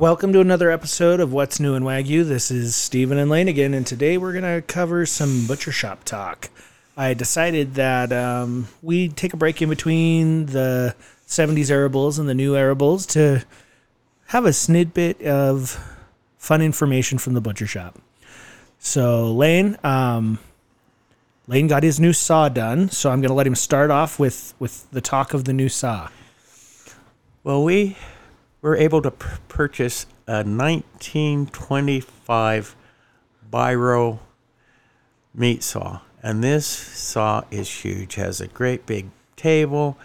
Welcome to another episode of What's New in Wagyu. This is Stephen and Lane again, and today we're going to cover some butcher shop talk. I decided that um, we'd take a break in between the 70s arables and the new arables to have a snippet of fun information from the butcher shop. So, Lane, um, Lane got his new saw done, so I'm going to let him start off with, with the talk of the new saw. Well, we were able to p- purchase a 1925 Biro meat saw, and this saw is huge. Has a great big table,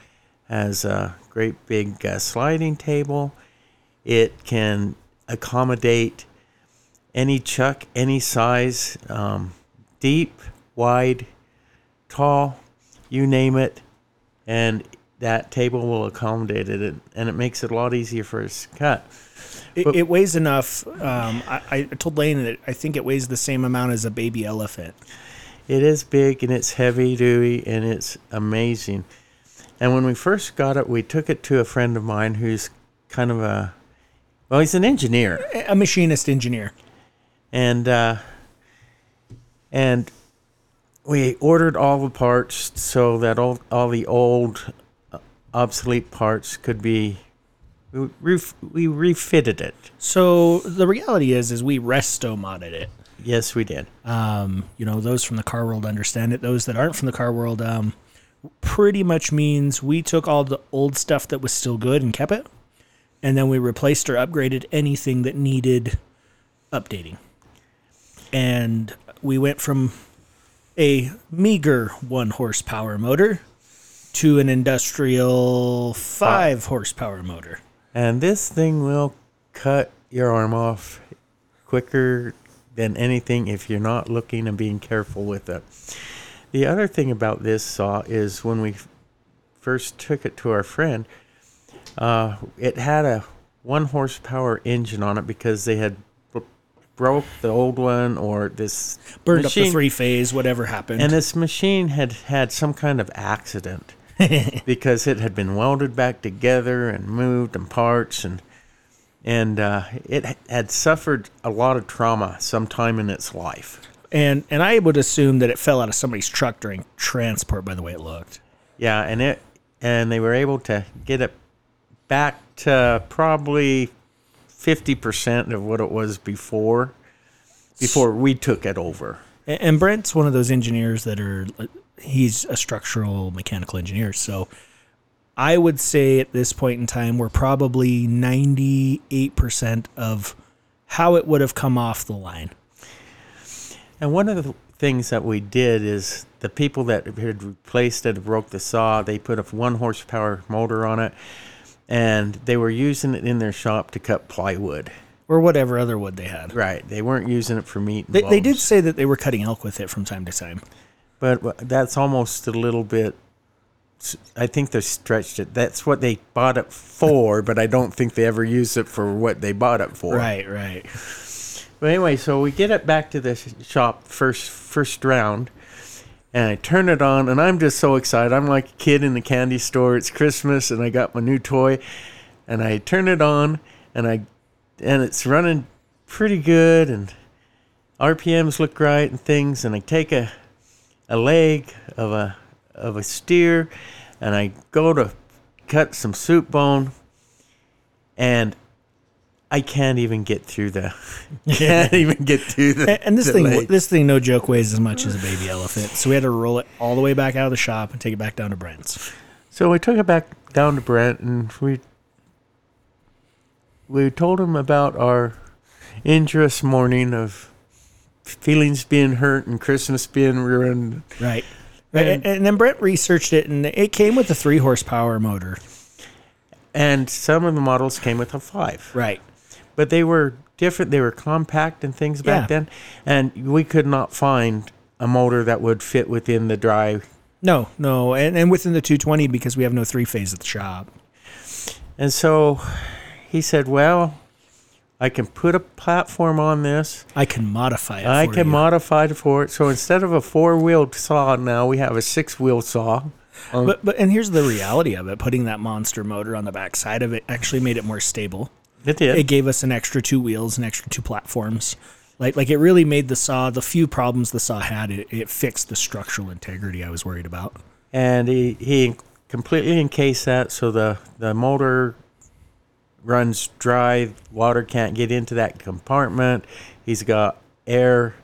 has a great big uh, sliding table. It can accommodate any chuck, any size, um, deep, wide, tall, you name it, and that table will accommodate it, and it makes it a lot easier for us to cut. It, But- it weighs enough. Um, I, I told Lane that I think it weighs the same amount as a baby elephant. It is big and it's heavy duty and it's amazing. And when we first got it, we took it to a friend of mine who's kind of a well, he's an engineer, A machinist engineer. and uh, and we ordered all the parts so that all all the old obsolete parts could be. We, ref, we refitted it. So the reality is, is we resto modded it. Yes, we did. Um, you know, those from the car world understand it. Those that aren't from the car world, um, pretty much means we took all the old stuff that was still good and kept it, and then we replaced or upgraded anything that needed updating. And we went from a meager one horsepower motor to an industrial five horsepower motor. And this thing will cut your arm off quicker than anything if you're not looking and being careful with it. The other thing about this saw is when we first took it to our friend, uh, it had a one horsepower engine on it because they had b- broke the old one or this Burned up the three phase, whatever happened. and this machine had had some kind of accident because it had been welded back together and moved and parts and and uh, it had suffered a lot of trauma sometime in its life. And and I would assume that it fell out of somebody's truck during transport by the way it looked. Yeah, and it and they were able to get it back to probably fifty percent of what it was before before we took it over. And Brent's one of those engineers that are he's a structural mechanical engineer, so I would say at this point in time we're probably 98% of how it would have come off the line. And one of the things that we did is the people that had replaced it, broke the saw, they put a one horsepower motor on it, and they were using it in their shop to cut plywood. Or whatever other wood they had. Right. They weren't using it for meat. And They, they did say that they were cutting elk with it from time to time. But that's almost a little bit. I think they stretched it. That's what they bought it for, but I don't think they ever used it for what they bought it for. Right, right. But anyway, so we get it back to the shop first first round, and I turn it on, and I'm just so excited. I'm like a kid in the candy store. It's Christmas, and I got my new toy, and I turn it on, and I and it's running pretty good, and RPMs look right and things, and I take a a leg of a of a steer, and I go to cut some soup bone, and I can't even get through the can't even get through the And, and this the thing, leg. this thing, no joke, weighs as much as a baby elephant. So we had to roll it all the way back out of the shop and take it back down to Brent's. So we took it back down to Brent, and we we told him about our injurious morning of feelings being hurt and Christmas being ruined. Right. And, And- and then Brent researched it, and it came with a three horsepower motor. And some of the models came with a five, Right. but they were different. They were compact and things back Yeah. then, and we could not find a motor that would fit within the drive. No, no, and, and within the 220 because we have no three phase at the shop. And so he said, "Well, I can put a platform on this." I can modify it. I can you. modify it for it. So instead of a four wheeled saw, now we have a six wheel saw. Um, but but and here's the reality of it: putting that monster motor on the back side of it actually made it more stable. It did. It gave us an extra two wheels, an extra two platforms. Like like it really made the saw the few problems the saw had. It, it fixed the structural integrity I was worried about. and he he completely encased that so the the motor runs dry. Water can't get into that compartment. He's got air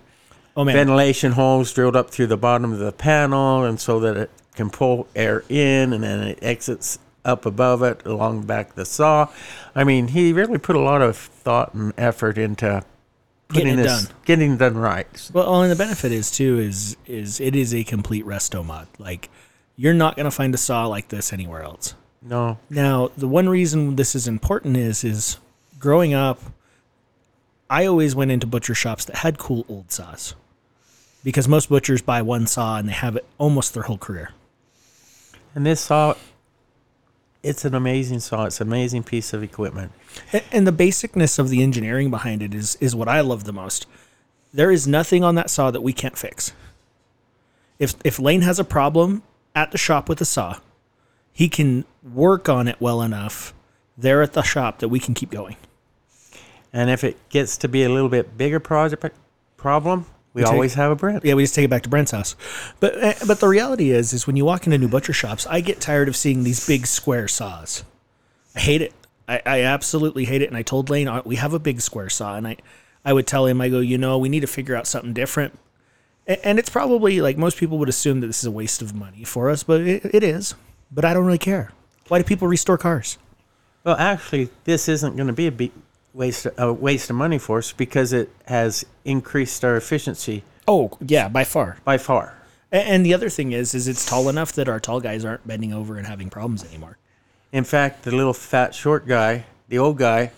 Oh ventilation holes drilled up through the bottom of the panel, and so that it can pull air in, and then it exits up above it along the back of the saw. I mean, he really put a lot of thought and effort into Getting this done. getting it done right. Well, and the benefit is too is is it is a complete resto mod. Like you're not gonna find a saw like this anywhere else. No, Now, the one reason this is important is is growing up, I always went into butcher shops that had cool old saws, because most butchers buy one saw and they have it almost their whole career. and this saw, it's an amazing saw. It's an amazing piece of equipment. And the basicness of the engineering behind it is is what I love the most. There is nothing on that saw that we can't fix. If if Lane has a problem at the shop with the saw, he can work on it well enough there at the shop that we can keep going. And if it gets to be a little bit bigger project problem, we, take- always have a Brent. Yeah, we just take it back to Brent's house. But eh, but the reality is is when you walk into new butcher shops, I get tired of seeing these big square saws. I hate it. I, I absolutely hate it. And I told Lane "Uh, we have a big square saw, and I I would tell him I go, you know, we need to figure out something different. And it's probably like most people would assume that this is a waste of money for us, but it, it is. But I don't really care. Why do people restore cars? Well, actually, this isn't going to be a big waste a waste of money for us because it has increased our efficiency Oh yeah, by far. by far. And the other thing is, is it's tall enough that our tall guys aren't bending over and having problems anymore. In fact, the little fat short guy, the old guy,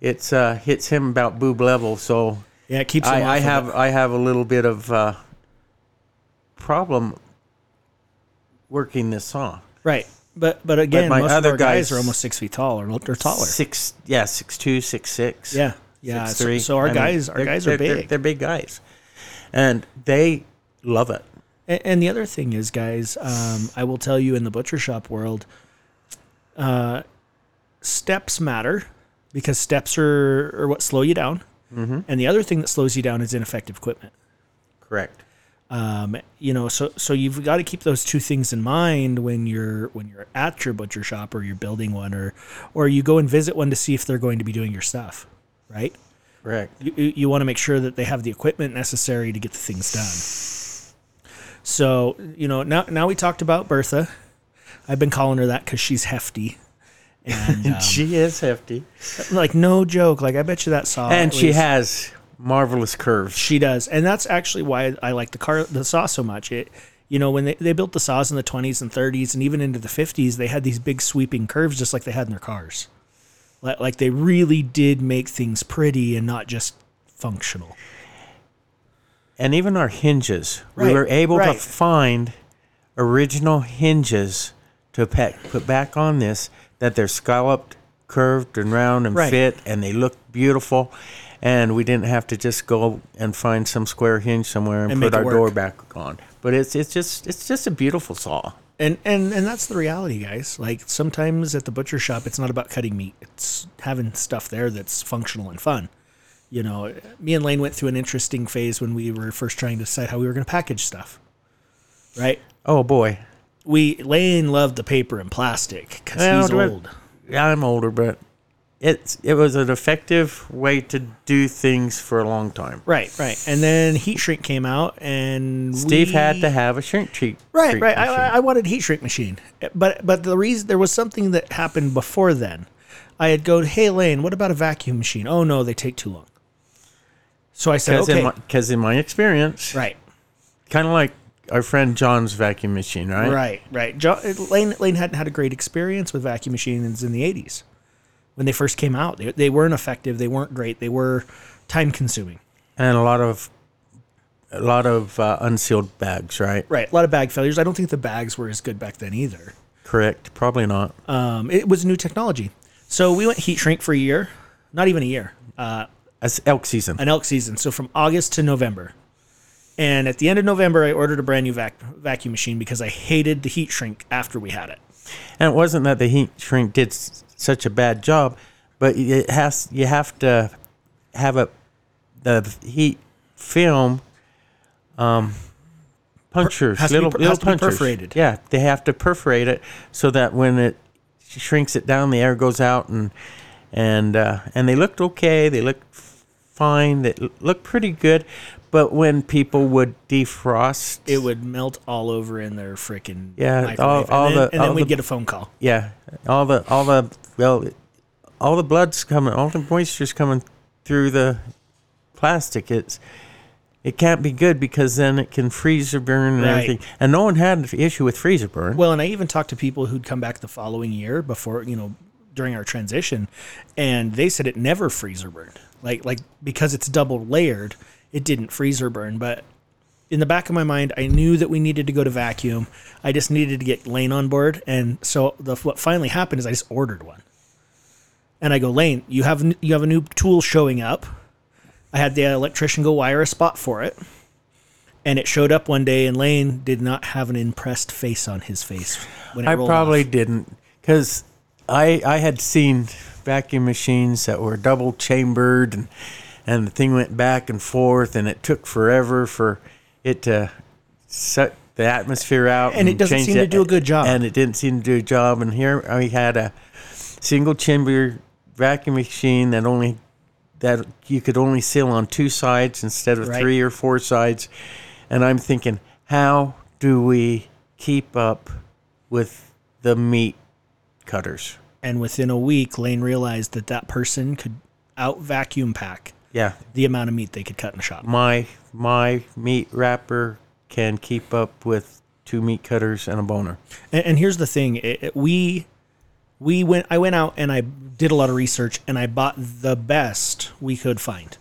it's uh, hits him about boob level. So Yeah, it keeps. off I, I have. I have a little bit of uh, problem working this saw. Right. But but again, my most other of our guys, guys- are almost six feet tall or, or taller. Six, yeah, six two, six six. Yeah, yeah. six So, three. so our I mean, guys, our guys are they're- they're- big. They're, big guys, and they love it. And, and the other thing is, guys, um, I will tell you in the butcher shop world, uh, steps matter because steps are, are what slow you down. Mm-hmm. And the other thing that slows you down is ineffective equipment. Correct. Um, you know, so so you've got to keep those two things in mind when you're when you're at your butcher shop or you're building one or or you go and visit one to see if they're going to be doing your stuff, right? Correct. you, you- want to make sure that they have the equipment necessary to get the things done. So, you know, now now we talked about Bertha. I've been calling her that because she's hefty. And um, she is hefty, like no joke, like I bet you that saw. and she has marvelous curves. she does, and that's actually why I like the car the saw so much. It, you know, when they, they built the saws in the twenties and thirties, and even into the fifties, they had these big sweeping curves, just like they had in their cars. Like, like they really did make things pretty and not just functional. and even our hinges. we were able to find original hinges to put back on this that they're scalloped, curved, and round and Right. fit, and they look beautiful. And we didn't have to just go and find some square hinge somewhere and, And put our work. door back on. But it's it's just it's just a beautiful saw. And and and that's the reality, guys. Like sometimes at the butcher shop, it's not about cutting meat; it's having stuff there that's functional and fun. You know, me and Lane went through an interesting phase when we were first trying to decide how we were going to package stuff. Right? Oh boy, We Lane loved the paper and plastic because he's old. yeah, I'm older, but it's it was an effective way to do things for a long time. Right, right. And then heat shrink came out, and Steve we- had to have a shrink treat. Right, right. I, I wanted heat shrink machine, but but the reason there was something that happened before then. I had go, hey Lane, what about a vacuum machine? Oh no, they take too long. So I said, Because okay, in, my- 'cause in my experience, right, kind of like our friend John's vacuum machine, right? right, right. John, Lane Lane hadn't had a great experience with vacuum machines in the '80s when they first came out. They, they weren't effective. They weren't great. They were time consuming. And a lot of a lot of uh, unsealed bags, right? Right, a lot of bag failures. I don't think the bags were as good back then either. Correct. Probably not. Um, it was new technology. So we went heat shrink for a year, not even a year. Uh, That's elk season. an elk season. So from August to November. And at the end of November, I ordered a brand new vac- vacuum machine because I hated the heat shrink after we had it. And it wasn't that the heat shrink did s- such a bad job, but it has you have to have a the heat film um, punctures, has to be little per- little be punctures. perforated. Yeah, they have to perforate it so that when it shrinks it down, the air goes out, and and uh, and they looked okay. They looked fine. They looked pretty good. But when people would defrost, It would melt all over in their freaking Yeah, microwave. all- all and then, the- and then we'd the- get a phone call. Yeah, all the all the well, all the blood's coming, all the moisture's coming through the plastic. It's it can't be good because then it can freezer burn and Right. everything. And no one had an issue with freezer burn. Well, and I even talked to people who'd come back the following year before, you know, during our transition, and they said it never freezer burned. Like like because it's double layered, it didn't freezer burn. But in the back of my mind, I knew that we needed to go to vacuum. I just needed to get Lane on board, and so the what finally happened is I just ordered one. And I go, Lane, you have you have a new tool showing up. I had the electrician go wire a spot for it. And it showed up one day, and Lane did not have an impressed face on his face when it I probably off. didn't because I I had seen vacuum machines that were double chambered and and the thing went back and forth and it took forever for it to set the atmosphere out And it doesn't seem to do a good job. and it didn't seem to do a job and here we had a single chamber vacuum machine that only that you could only seal on two sides instead of Right. three or four sides and I'm thinking how do we keep up with the meat cutters. And within a week, Lane realized that that person could out vacuum pack Yeah, the amount of meat they could cut in a shop. my my meat wrapper can keep up with two meat cutters and a boner. And, and here's the thing: it, it- we we went. I went out and I did a lot of research, and I bought the best we could find.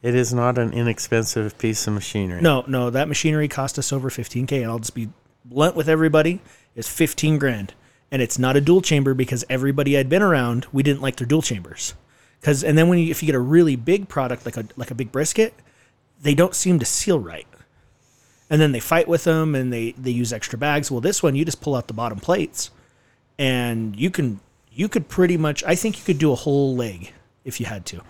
It is not an inexpensive piece of machinery. No, no, that machinery cost us over 15k. And I'll just be blunt with everybody: it's 15 grand, and it's not a dual chamber because everybody I'd been around, we didn't like their dual chambers. Because and then when you if you get a really big product like a like a big brisket, they don't seem to seal right. And then they fight with them and they they use extra bags. Well, this one you just pull out the bottom plates, and you can you could pretty much I think you could do a whole leg if you had to.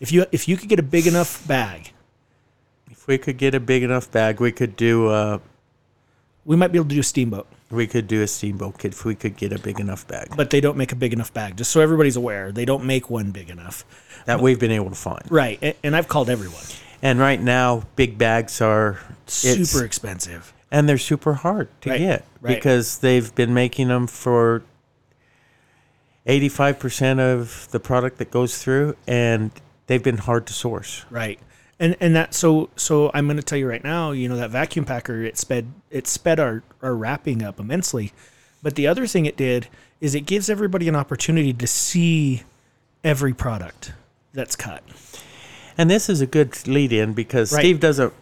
If you if you could get a big enough bag, If we could get a big enough bag, we could do uh we might be able to do a steamboat. we could do a steamboat if we could get a big enough bag but they don't make a big enough bag. Just so everybody's aware, they don't make one big enough. that we've been able to find. Right, a- and I've called everyone. And right now, big bags are Super expensive. And they're super hard to Right, get right. because they've been making them for 85% of the product that goes through and they've been hard to source Right. And and that so so I'm going to tell you right now, you know that vacuum packer it sped it sped our our wrapping up immensely. But the other thing it did is it gives everybody an opportunity to see every product that's cut. and this is a good lead in because Right. steve doesn't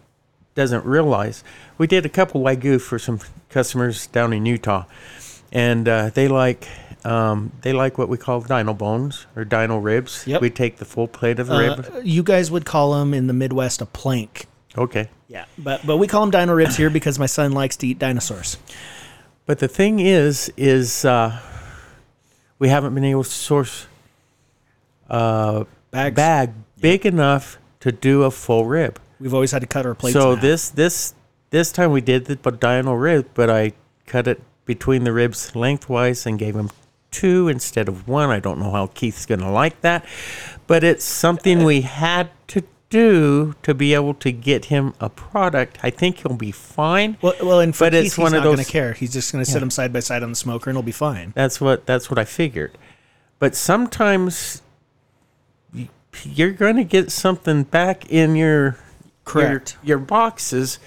doesn't realize we did a couple wagyu for some customers down in utah and uh, they like um, they like what we call dino bones or dino ribs Yep. we take the full plate of Uh, rib you guys would call them in the Midwest a plank. okay Yeah, but but we call them dino ribs here because my son likes to eat dinosaurs. But the thing is, is uh, we haven't been able to source a Bags. bag big enough to do a full rib. We've always had to cut our plates. so this this this time we did the dino rib, but I cut it between the ribs lengthwise and gave him two instead of one. I don't know how Keith's going to like that, but it's something we had to do to be able to get him a product. I think he'll be fine. Well, well, and But Keith, it's he's one not of going to care. He's just going to sit them side by side on the smoker, and it'll be fine. That's what that's what I figured. But sometimes you're going to get something back in your Correct. your, your boxes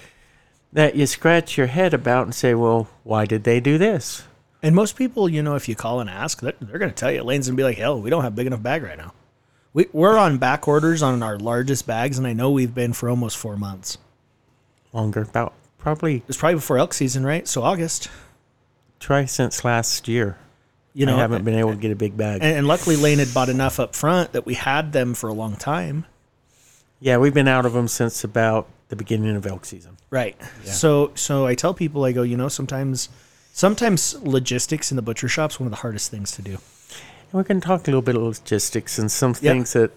that you scratch your head about and say, "Well, why did they do this?" And most people, you know, if you call and ask, they're, they're going to tell you. Lane's going to be like, hell, we don't have a big enough bag right now. We, we're on back orders on our largest bags, and I know we've been for almost four months. Longer, about probably It's probably before elk season, right? So August. try since last year. You know, I haven't been able to get a big bag. and, and luckily Lane had bought enough up front that we had them for a long time. Yeah, we've been out of them since about the beginning of elk season. Right. So so I tell people I go, you know, sometimes sometimes logistics in the butcher shop's one of the hardest things to do. And we're going to talk a little bit of logistics and some Yep. things that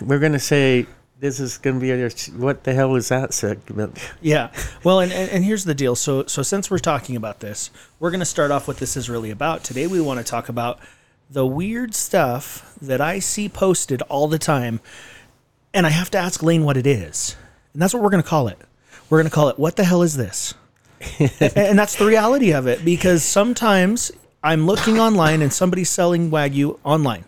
we're going to say. This is going to be a what the hell is that segment? Yeah. Well, and, and, and here's the deal. So so since we're talking about this, we're going to start off what this is really about. Today we want to talk about the weird stuff that I see posted all the time, and I have to ask Lane what it is, and that's what we're going to call it. We're going to call it "What the hell is this?" And that's the reality of it because sometimes I'm looking online and somebody's selling wagyu online,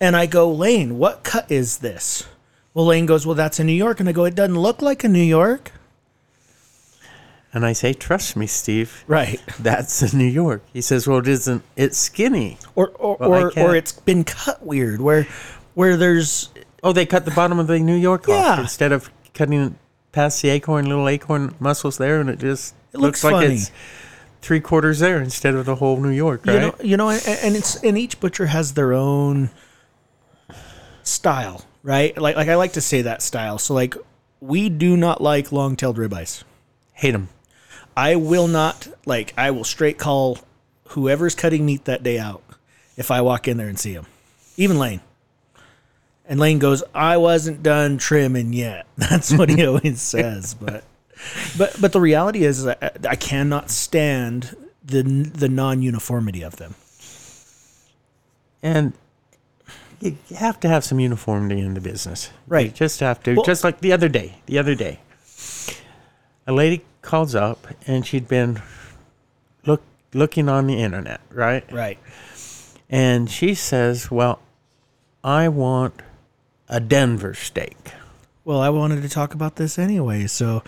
and I go, Lane, what cut is this? Well, Lane goes, Well, that's in New York. And I go, It doesn't look like a New York. And I say, trust me, Steve. Right. That's in New York. He says, well, it isn't. It's skinny. Or or, Well, or, or it's been cut weird where where there's Oh, they cut the bottom of the New York off Yeah. instead of cutting past the acorn, little acorn muscles there, and it just It looks like funny. it's three quarters there instead of the whole New York, right? you know you know and, and it's and each butcher has their own style, right? Like like I like to say that style. So like we do not like long-tailed ribeyes. Hate them. I will not like I will straight call whoever's cutting meat that day out if I walk in there and see him. Even Lane. And Lane goes, "I wasn't done trimming yet." That's what he always says, but but but the reality is I, I cannot stand the the non-uniformity of them. And you you have to have some uniformity in the business. Right. You just have to. Well- just like the other day. The other day, a lady calls up and she'd been look looking on the internet, right? Right. And she says, "Well, I want a Denver steak." Well, I wanted to talk about this anyway. So,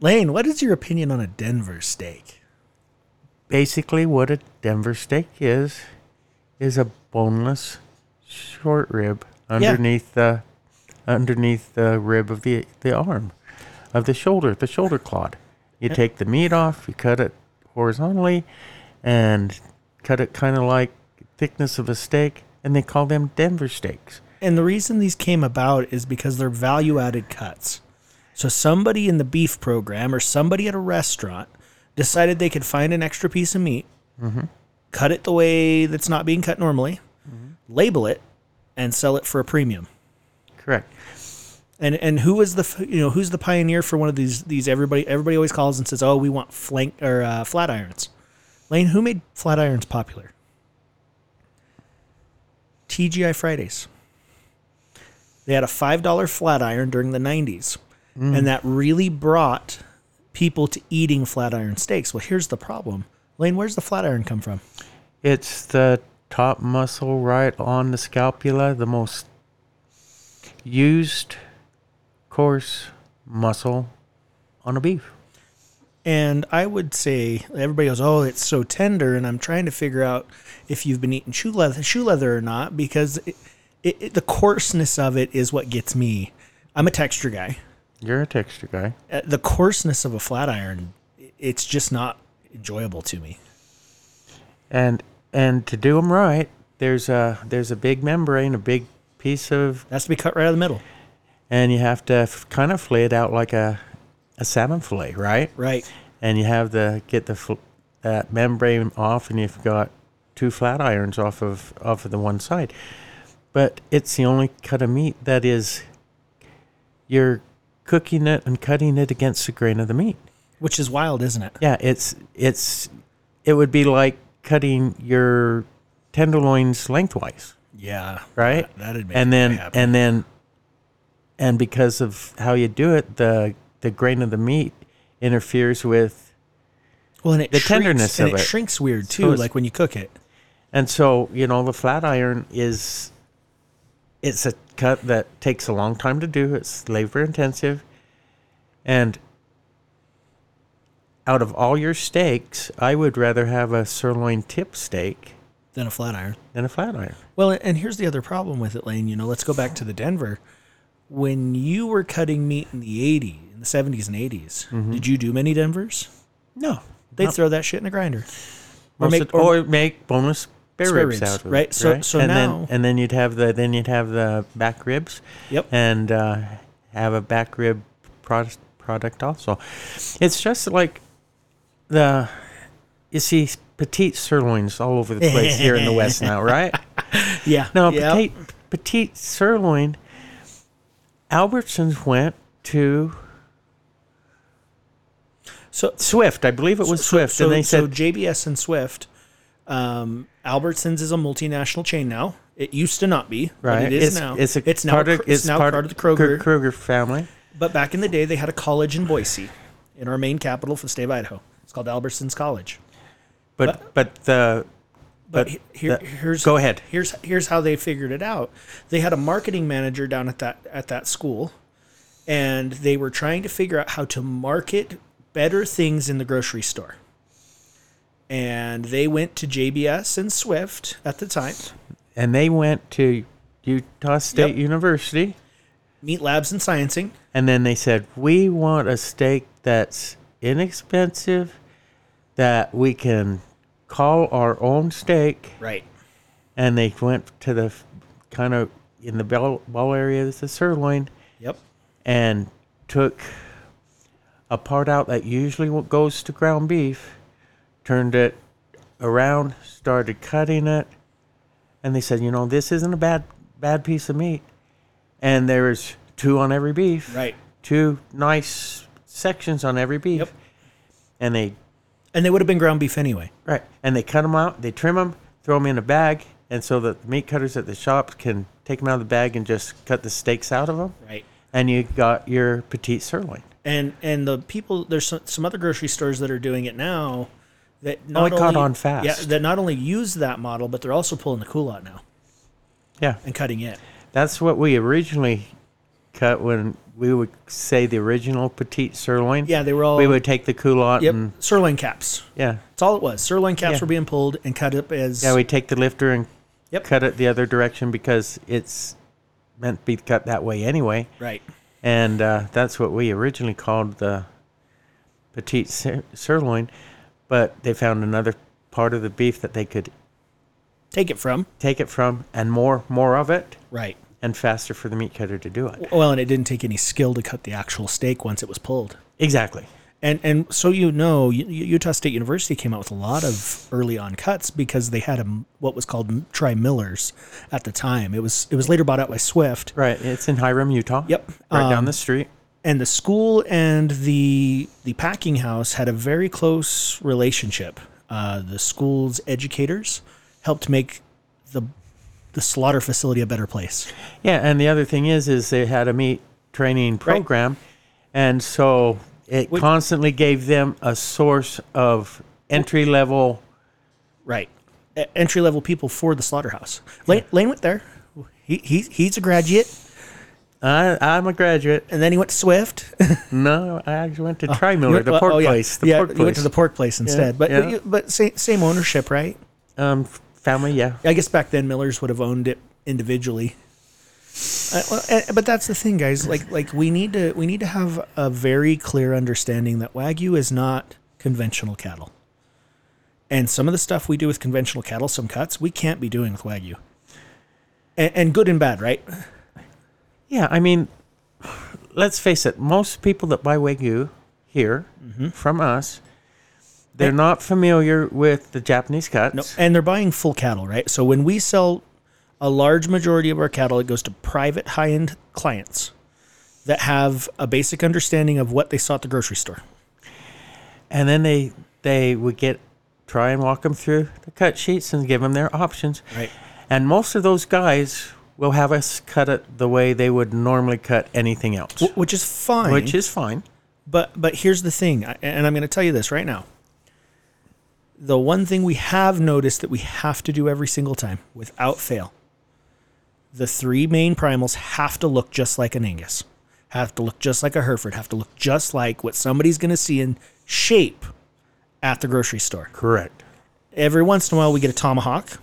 Lane, what is your opinion on a Denver steak? Basically, what a Denver steak is is a boneless short rib underneath the underneath the rib of the the arm of the shoulder, the shoulder clod. You take the meat off, you cut it horizontally, and cut it kind of like thickness of a steak, and they call them Denver steaks. And the reason these came about is because they're value added cuts. So somebody in the beef program or somebody at a restaurant decided they could find an extra piece of meat, cut it the way that's not being cut normally, label it, and sell it for a premium. Correct. And and who is the you know who's the pioneer for one of these these everybody everybody always calls and says oh we want flank or uh, flat irons. Lane, who made flat irons popular? TGI Fridays. They had a five dollar flat iron during the '90s, and that really brought people to eating flat iron steaks. Well, here's the problem, Lane. Where's the flat iron come from? It's the top muscle right on the scapula, the most used coarse muscle on a beef. And I would say everybody goes, "Oh, it's so tender," and I'm trying to figure out if you've been eating shoe leather, shoe leather or not, because it, it, it, the coarseness of it is what gets me. I'm a texture guy. You're a texture guy. Uh, The coarseness of a flat iron, it's just not enjoyable to me. And and to do them right, there's a there's a big membrane, a big piece of, It has to be cut right out of the middle. and you have to f- kind of flay it out like a a salmon fillet, right? Right. And you have to get the fl- that membrane off, and you've got two flat irons off of off of the one side. But it's the only cut of meat that is you're cooking it and cutting it against the grain of the meat. Which is wild, isn't it? Yeah, it's it's it would be like cutting your tenderloins lengthwise, Yeah. right? That'd make and then and then and because of how you do it, the the grain of the meat interferes with well, and it the shrinks, tenderness and of it it. shrinks weird too, it's- like when you cook it. And so, you know, the flat iron is it's a cut that takes a long time to do. It's labor intensive. And out of all your steaks, I would rather have a sirloin tip steak Than a flat iron. than a flat iron. Well, and here's the other problem with it, Lane. You know, let's go back to the Denver. When you were cutting meat in the 80s, in the 70s and 80s, mm-hmm. did you do many Denvers? No. They'd throw that shit in the grinder. most make- of- or, make boneless spare, Spare ribs, ribs, out of right? it. So- so and now- then and then you'd have the then you'd have the back ribs Yep. and uh, have a back rib product product also. It's just like the you see petite sirloins all over the place here in the West now, right? Yeah. Now Yep. petite petite sirloin. Albertsons went to So Swift, I believe it was so, Swift, so, and they so said, JBS and Swift. Um, Albertsons is a multinational chain now. It used to not be, right, but it is it's, now. it's a it's now part of, it's, it's now part, part of the Kroger. Kroger family. But back in the day, they had a college in Boise, in our main capital for the state of Idaho. It's called Albertsons College. But but the But But here, the- here's go ahead. Here's here's how they figured it out. They had a marketing manager down at that at that school, and they were trying to figure out how to market better things in the grocery store. And they went to JBS and Swift at the time, and they went to Utah State Yep. University, Meat Labs and Sciencing. and then they said, "We want a steak that's inexpensive, that we can call our own steak." Right. And they went to the kind of in the bell, ball area, the sirloin, Yep. and took a part out that usually goes to ground beef, turned it around, started cutting it, and they said, you know, this isn't a bad bad piece of meat, and there's two on every beef, Right. two nice sections on every beef, Yep. and they And they would have been ground beef anyway. right, and they cut them out, they trim them, throw them in a bag, and so that the meat cutters at the shops can take them out of the bag and just cut the steaks out of them, Right. and you got your petite sirloin. And and the people there's some, some other grocery stores that are doing it now that not Oh, it caught only- on fast. Yeah, that not only use that model, but they're also pulling the culotte now Yeah, and cutting it. that's what we originally cut when we would say the original petite sirloin. Yeah, they were all we would take the culotte yep and sirloin caps. yeah, That's all it was. Sirloin caps Yeah. were being pulled and cut up as yeah, we take the lifter and Yep. cut it the other direction because it's meant to be cut that way anyway, right. and uh, that's what we originally called the petite sir- sirloin. But they found another part of the beef that they could Take it from take it from, and more more of it, right. and faster for the meat cutter to do it. Well, and it didn't take any skill to cut the actual steak once it was pulled. Exactly. And and so you know, U- U- Utah State University came out with a lot of early on cuts because they had a m- what was called Tri Millers at the time. It was it was later bought out by Swift. Right. It's in Hyrum, Utah. Yep. Right down Um, the street. And the school and the the packing house had a very close relationship. Uh, the school's educators helped make the the slaughter facility a better place. Yeah, and the other thing is, is they had a meat training program, and so it Which- constantly gave them a source of entry level. Right. Entry level people for the slaughterhouse. Lane, Lane went there. He, he he's a graduate, I, I'm a graduate. and then he went to Swift. No, I actually went to You Trimiller, went- the oh, pork oh, yeah. place. The yeah, pork you place. went to the pork place instead. but yeah. but same, same ownership, right? um, family, yeah. I guess back then Millers would have owned it individually. Uh, well, eh, but that's the thing, guys. Like like we need to we need to have a very clear understanding that wagyu is not conventional cattle. And some of the stuff we do with conventional cattle, some cuts, we can't be doing with wagyu. And, and good and bad, right? Yeah, I mean, let's face it. Most people that buy wagyu here Mm-hmm. from us, they're not familiar with the Japanese cuts. No, and they're buying full cattle, right? So when we sell a large majority of our cattle, it goes to private high-end clients that have a basic understanding of what they saw at the grocery store. and then they they would get try and walk them through the cut sheets and give them their options. Right. And most of those guys will have us cut it the way they would normally cut anything else, Wh- Which is fine. which is fine. But but here's the thing, I- and I'm going to tell you this right now. The one thing we have noticed that we have to do every single time, without fail, the three main primals have to look just like an Angus, have to look just like a Hereford, have to look just like what somebody's going to see in shape at the grocery store. Correct. Every once in a while, we get a tomahawk,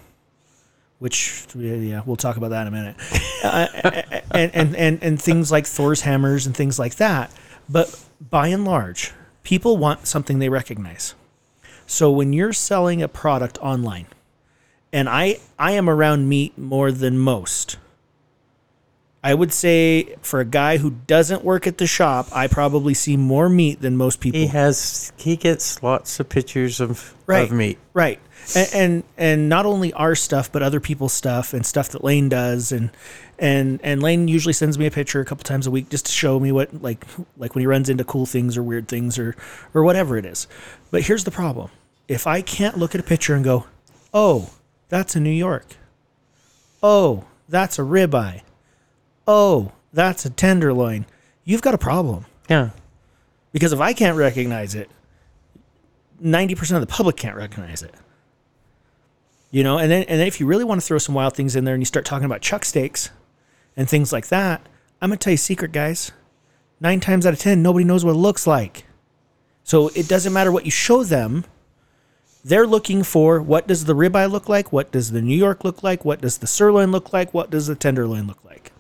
which yeah, we'll talk about that in a minute, uh, and, and and and things like Thor's hammers and things like that. But by and large, people want something they recognize. So when you're selling a product online, and I I am around meat more than most. I would say for a guy who doesn't work at the shop, I probably see more meat than most people. He has he gets lots of pictures of Right. of meat. Right. And, and and not only our stuff, but other people's stuff and stuff that Lane does, and and and Lane usually sends me a picture a couple times a week just to show me what like like when he runs into cool things or weird things or or whatever it is. But here's the problem: if I can't look at a picture and go, "Oh, that's a New York," "Oh, that's a ribeye," "Oh, that's a tenderloin," you've got a problem. Yeah. Because if I can't recognize it, 90% of the public can't recognize it. You know, and then and then if you really want to throw some wild things in there and you start talking about chuck steaks and things like that, I'm gonna tell you a secret, guys. Nine times out of ten, nobody knows what it looks like. So it doesn't matter what you show them. They're looking for what does the ribeye look like? What does the New York look like? What does the sirloin look like? What does the tenderloin look like?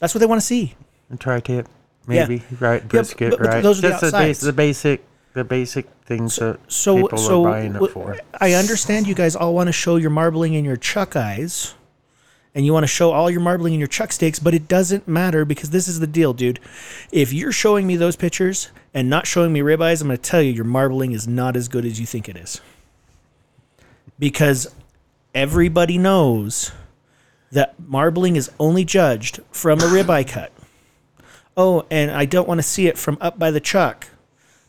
That's what they want to see. And tri-tip, maybe right brisket, but- but right? those are Just the, the basic, the basic things that so people so are buying it for. I understand you guys all want to show your marbling and your chuck eyes, and you want to show all your marbling and your chuck steaks, but it doesn't matter because this is the deal, dude. If you're showing me those pictures and not showing me ribeyes, I'm going to tell you your marbling is not as good as you think it is. Because everybody knows that marbling is only judged from a ribeye cut. Oh, and I don't want to see it from up by the chuck.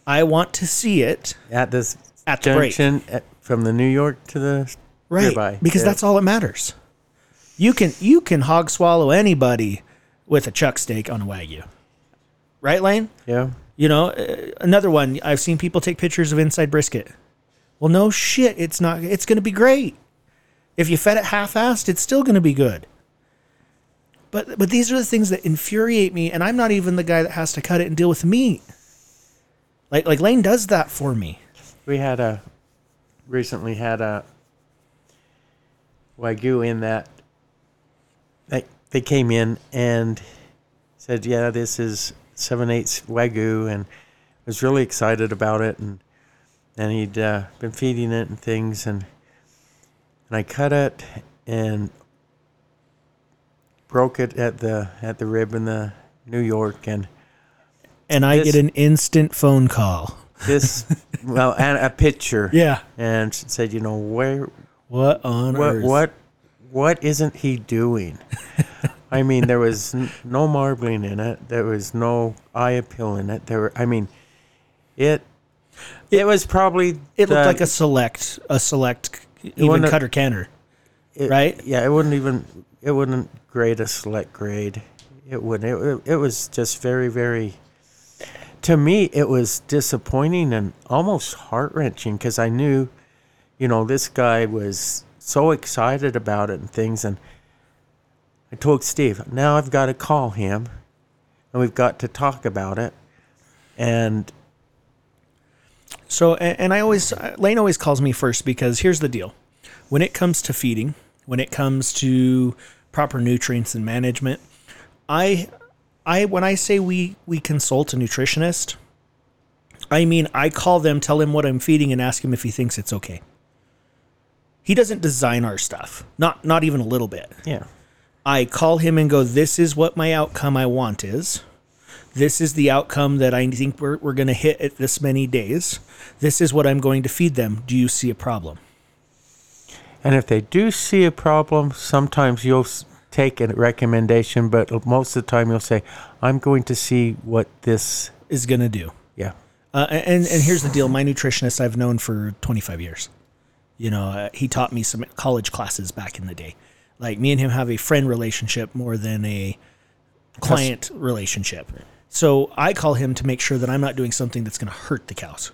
I want to see it At this At the break. junction, at, from the New York to the right ribeye. because Yeah. that's all that matters. You can you can hog swallow anybody with a chuck steak on a wagyu, right, Lane? yeah. You know, uh, another one. I've seen people take pictures of inside brisket. Well, no shit, it's not. It's going to be great. If you fed it half-assed, it's still going to be good. But but these are the things that infuriate me, and I'm not even the guy that has to cut it and deal with meat. Like like Lane does that for me. We had a recently had a wagyu in that they they came in and said, "Yeah, this is seven eighths wagyu," and was really excited about it, and and he'd uh, been feeding it and things, and and I cut it and broke it at the at the rib in the New York, and And I This- get an instant phone call. this well and a picture, Yeah. and said, you know where What on what earth? what what isn't he doing? I mean, there was n- no marbling in it. There was no eye appeal in it. There were, I mean, it it was probably It looked like a select, a select, even cutter canner. it- right? Yeah, it wouldn't even it wouldn't grade a select grade. It wouldn't. It, it, it was just very very. To me, it was disappointing and almost heart wrenching because I knew, you know, this guy was so excited about it and things, and I told Steve, now I've got to call him, and we've got to talk about it, and So, and, and I always, Lane always calls me first because here's the deal. When it comes to feeding, when it comes to proper nutrients and management, I, I, when I say we, we consult a nutritionist, I mean, I call them, tell him what I'm feeding and ask him if he thinks it's okay. He doesn't design our stuff. Not, not even a little bit. yeah, I call him and go, This is what my outcome I want is. This is the outcome that I think we're, we're going to hit at this many days. This is what I'm going to feed them. Do you see a problem? And if they do see a problem, sometimes you'll take a recommendation, but most of the time you'll say, I'm going to see what this, Is going to do. yeah. Uh, and and here's the deal: my nutritionist I've known for 25 years. You know, uh, he taught me some college classes back in the day. Like me and him have a friend relationship more than a client relationship. So I call him to make sure that I'm not doing something that's going to hurt the cows.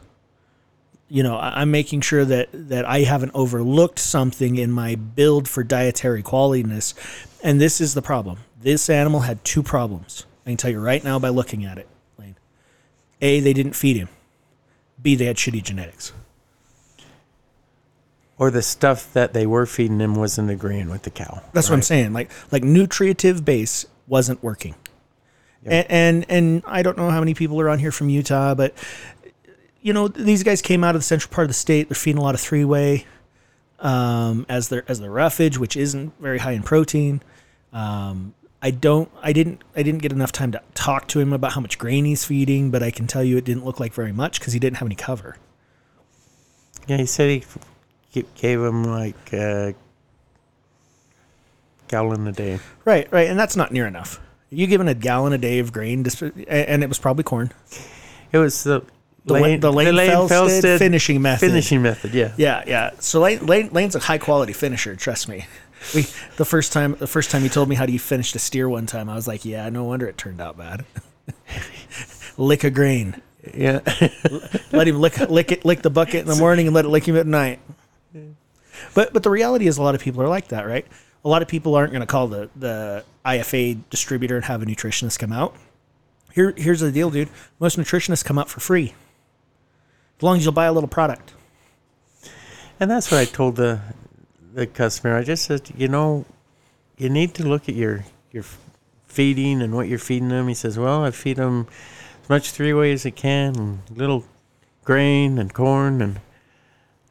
You know, I'm making sure that that I haven't overlooked something in my build for dietary qualityness. And this is the problem. This animal had two problems. I can tell you right now by looking at it. Lane. A, they didn't feed him. B, they had shitty genetics. Or the stuff that they were feeding him wasn't agreeing with the cow. That's what I'm saying. Like like nutritive base wasn't working. And, and and I don't know how many people are on here from Utah, but you know these guys came out of the central part of the state. They're feeding a lot of three way um, as their as their roughage, which isn't very high in protein. Um, I don't. I didn't. I didn't get enough time to talk to him about how much grain he's feeding, but I can tell you it didn't look like very much because he didn't have any cover. Yeah, he said he gave him like a gallon a day. Right, right, and that's not near enough. You given a gallon a day of grain, and it was probably corn. It was the The Lane, the Lane, Felsted, finishing method. finishing method. Yeah. Yeah, yeah. So Lane, Lane, Lane's a high quality finisher. Trust me. We the first time the first time he told me how do you finish a steer one time, I was like, yeah, no wonder it turned out bad. lick a grain. Yeah. Let him lick lick it lick the bucket in the morning and let it lick him at night. But but the reality is a lot of people are like that, right? A lot of people aren't going to call the the IFA distributor and have a nutritionist come out. Here here's the deal, dude. Most nutritionists come out for free. As long as you'll buy a little product. And that's what I told the the customer. I just said, you know, you need to look at your your feeding and what you're feeding them. He says, well, I feed them as much three way as I can, and little grain and corn. And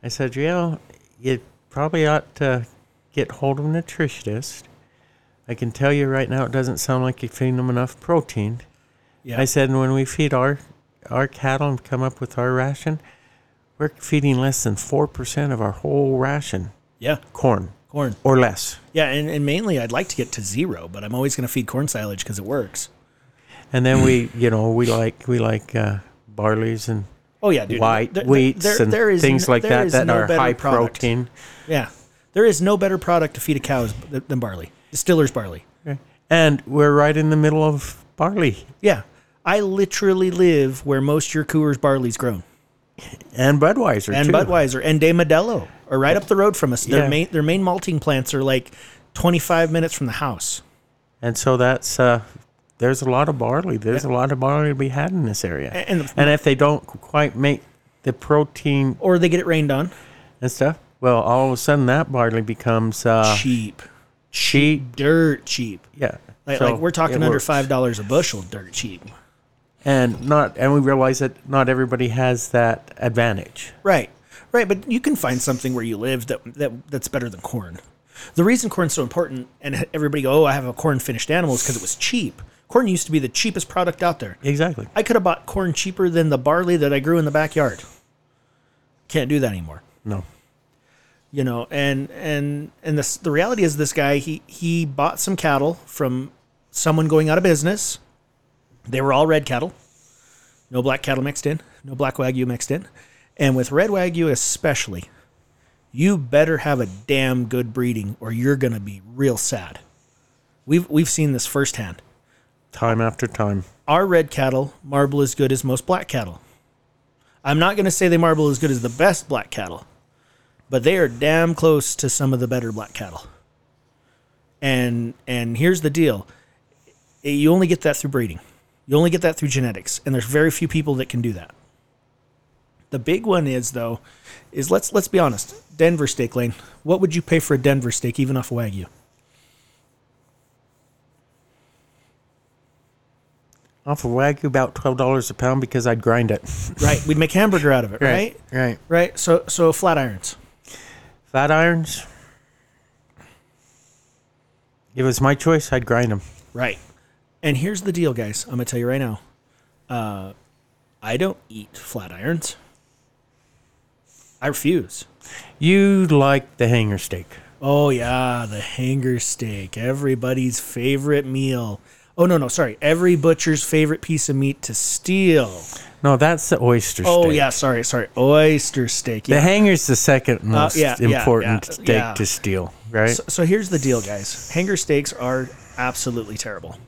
I said, yeah, you probably ought to get hold of a nutritionist. I can tell you right now, it doesn't sound like you're feeding them enough protein. Yeah. I said, and when we feed our our cattle and come up with our ration, we're feeding less than four percent of our whole ration yeah. corn Corn. or less. Yeah, and, and mainly I'd like to get to zero, but I'm always going to feed corn silage because it works. And then we, you know, we like we like uh, barleys and Oh yeah, dude. white There- there- wheats there- and there is things like there that that no are high product. protein. Yeah, there is no better product to feed a cow than than barley. Distiller's barley. And we're right in the middle of barley Yeah, I literally live where most of your Coors barley's grown, and Budweiser and too. Budweiser and De Modelo are right up the road from us. Their Yeah. main their main malting plants are like 25 minutes from the house. And so that's uh, there's a lot of barley. There's a lot of barley to be had in this area. And, and And if they don't quite make the protein or they get it rained on. and stuff, well, all of a sudden that barley becomes uh, cheap, cheap. dirt cheap. Yeah, Like, So like we're talking under works. five dollars a bushel, dirt cheap. And not and we realize that not everybody has that advantage. Right, right. But you can find something where you live that, that that's better than corn. The reason corn's so important, and everybody go, "Oh, I have a corn finished animal," is because it was cheap. Corn used to be the cheapest product out there. Exactly. I could have bought corn cheaper than the barley that I grew in the backyard. Can't do that anymore. No. You know, and and and this the reality is this guy he he bought some cattle from someone going out of business. They were all red cattle. No black cattle mixed in, no black wagyu mixed in. And with red wagyu especially, you better have a damn good breeding or you're going to be real sad. We've we've seen this firsthand. Time after time. Our red cattle marble as good as most black cattle. I'm not going to say they marble as good as the best black cattle, but they are damn close to some of the better black cattle. And and here's the deal. You only get that through breeding. You only get that through genetics, and there's very few people that can do that. The big one is though, is let's let's be honest. Denver steak lane. What would you pay for a Denver steak, even off Wagyu? Off of Wagyu, about twelve dollars a pound because I'd grind it. Right? We'd make hamburger out of it, right? Right. Right. So so flat irons. Flat irons. If it was my choice, I'd grind them. Right. And here's the deal, guys. I'm gonna tell you right now. Uh, I don't eat flat irons. I refuse. You like the hanger steak. Oh yeah, the hanger steak, everybody's favorite meal. Oh no, no, sorry, every butcher's favorite piece of meat to steal. No, that's the oyster steak. Oh yeah, sorry, sorry, oyster steak. The Yeah. hanger's the second most yeah, yeah, important yeah, steak to steal, right? so, so here's the deal, guys. Hanger steaks are absolutely terrible.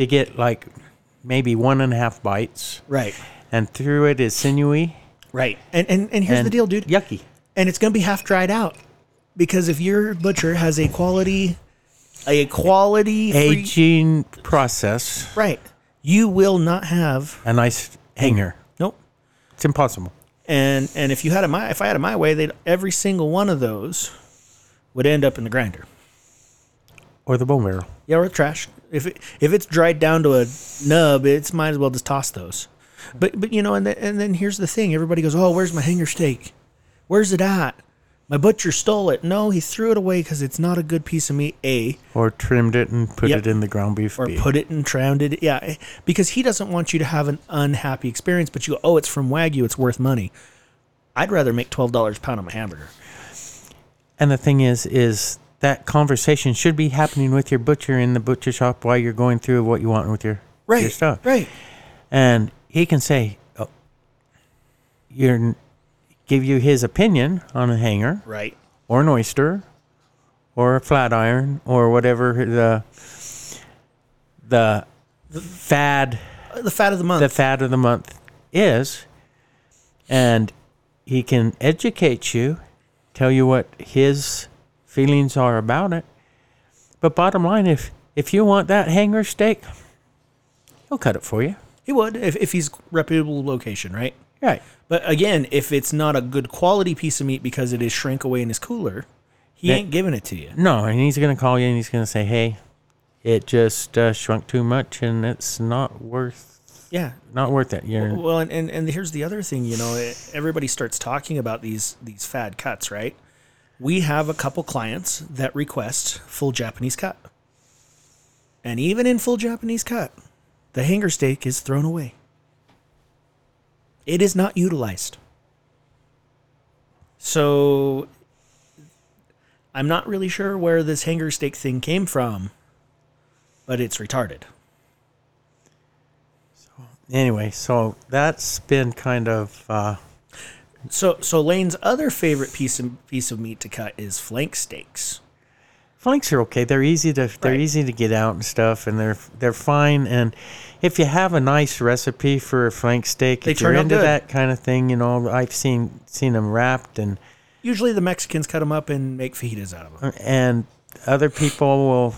You get like maybe one and a half bites, Right. and through it is sinewy. Right. And and, and here's and the deal, dude. Yucky. and it's going to be half dried out because if your butcher has a quality a quality free, Aging process. right you will not have A nice hanger. nope It's impossible. and and if you had it my if i had it my way they'd every single one of those would end up in the grinder Or the bone marrow. yeah or the trash if it, if it's dried down to a nub it's might as well just toss those but but you know and then, and then here's the thing everybody goes oh where's my hanger steak where's it at My butcher stole it. No, he threw it away because it's not a good piece of meat. A Or trimmed it and put Yep. it in the ground beef. or B. put it and drowned it. Yeah, eh, because he doesn't want you to have an unhappy experience. But you go, oh, it's from Wagyu. It's worth money. I'd rather make twelve dollars a pound on my hamburger. And the thing is, is that conversation should be happening with your butcher in the butcher shop while you're going through what you want with your Right. your stuff. Right. And he can say, oh, you're, give you his opinion on a hanger Right. or an oyster or a flat iron or whatever the the fad Uh, The fad of the month. the fad of the month is and he can educate you tell you what his feelings are about it but bottom line if if you want that hanger steak he'll cut it for you he would if, if he's reputable location, right? right But again, if it's not a good quality piece of meat because it is shrink away in his cooler, he Yeah. ain't giving it to you. no and he's gonna call you and he's gonna say hey it just uh, shrunk too much and it's not worth Yeah. not worth it you're Well, and, and, and here's the other thing, you know, everybody starts talking about these these fad cuts, right? We have a couple clients that request full Japanese cut. And even in full Japanese cut, the hanger steak is thrown away. It is not utilized. So I'm not really sure where this hanger steak thing came from, but it's retarded. So anyway so that's been kind of uh, So so Lane's other favorite piece of piece of meat to cut is flank steaks. Flanks are okay. They're easy to they're Right. easy to get out and stuff, and they're they're fine. And if you have a nice recipe for a flank steak, They if you're into good. that kind of thing, you know, I've seen seen them wrapped, and Usually the Mexicans cut them up and make fajitas out of them. and other people will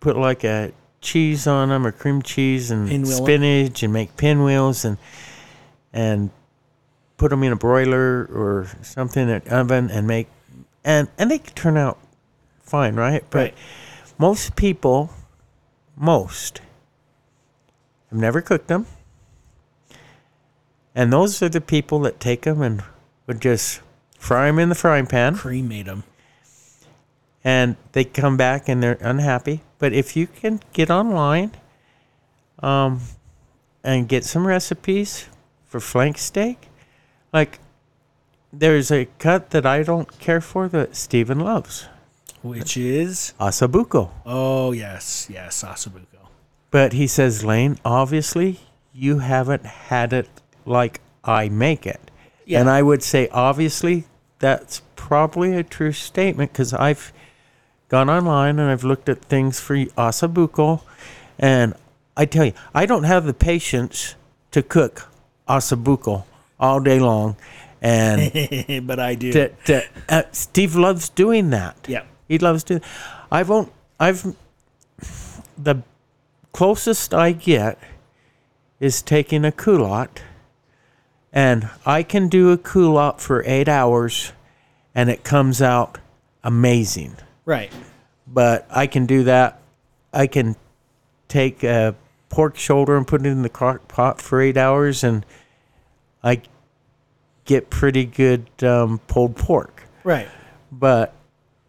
put like a cheese on them or cream cheese and Pinwheel spinach and make pinwheels and and put them in a broiler or something in an oven and make and and they can turn out fine, right? But Right. most people, most, have never cooked them. And those are the people that take them and would just fry them in the frying pan Cremate them. and they come back and they're unhappy. But if you can get online um, and get some recipes for flank steak, like there's a cut that I don't care for that Steven loves Which is osso buco. oh yes, yes, osso buco. But he says, Lane, obviously you haven't had it like I make it. Yeah. And I would say, obviously, that's probably a true statement because I've gone online and I've looked at things for osso buco. And I tell you, I don't have the patience to cook osso buco all day long. And but I do. to, to, uh, Steve loves doing that. yeah. He loves doing. I've on, I've the closest I get is taking a culotte, and I can do a culotte for eight hours, and it comes out amazing. Right. But I can do that. I can take a pork shoulder and put it in the crock pot for eight hours, and I get pretty good um, pulled pork Right. but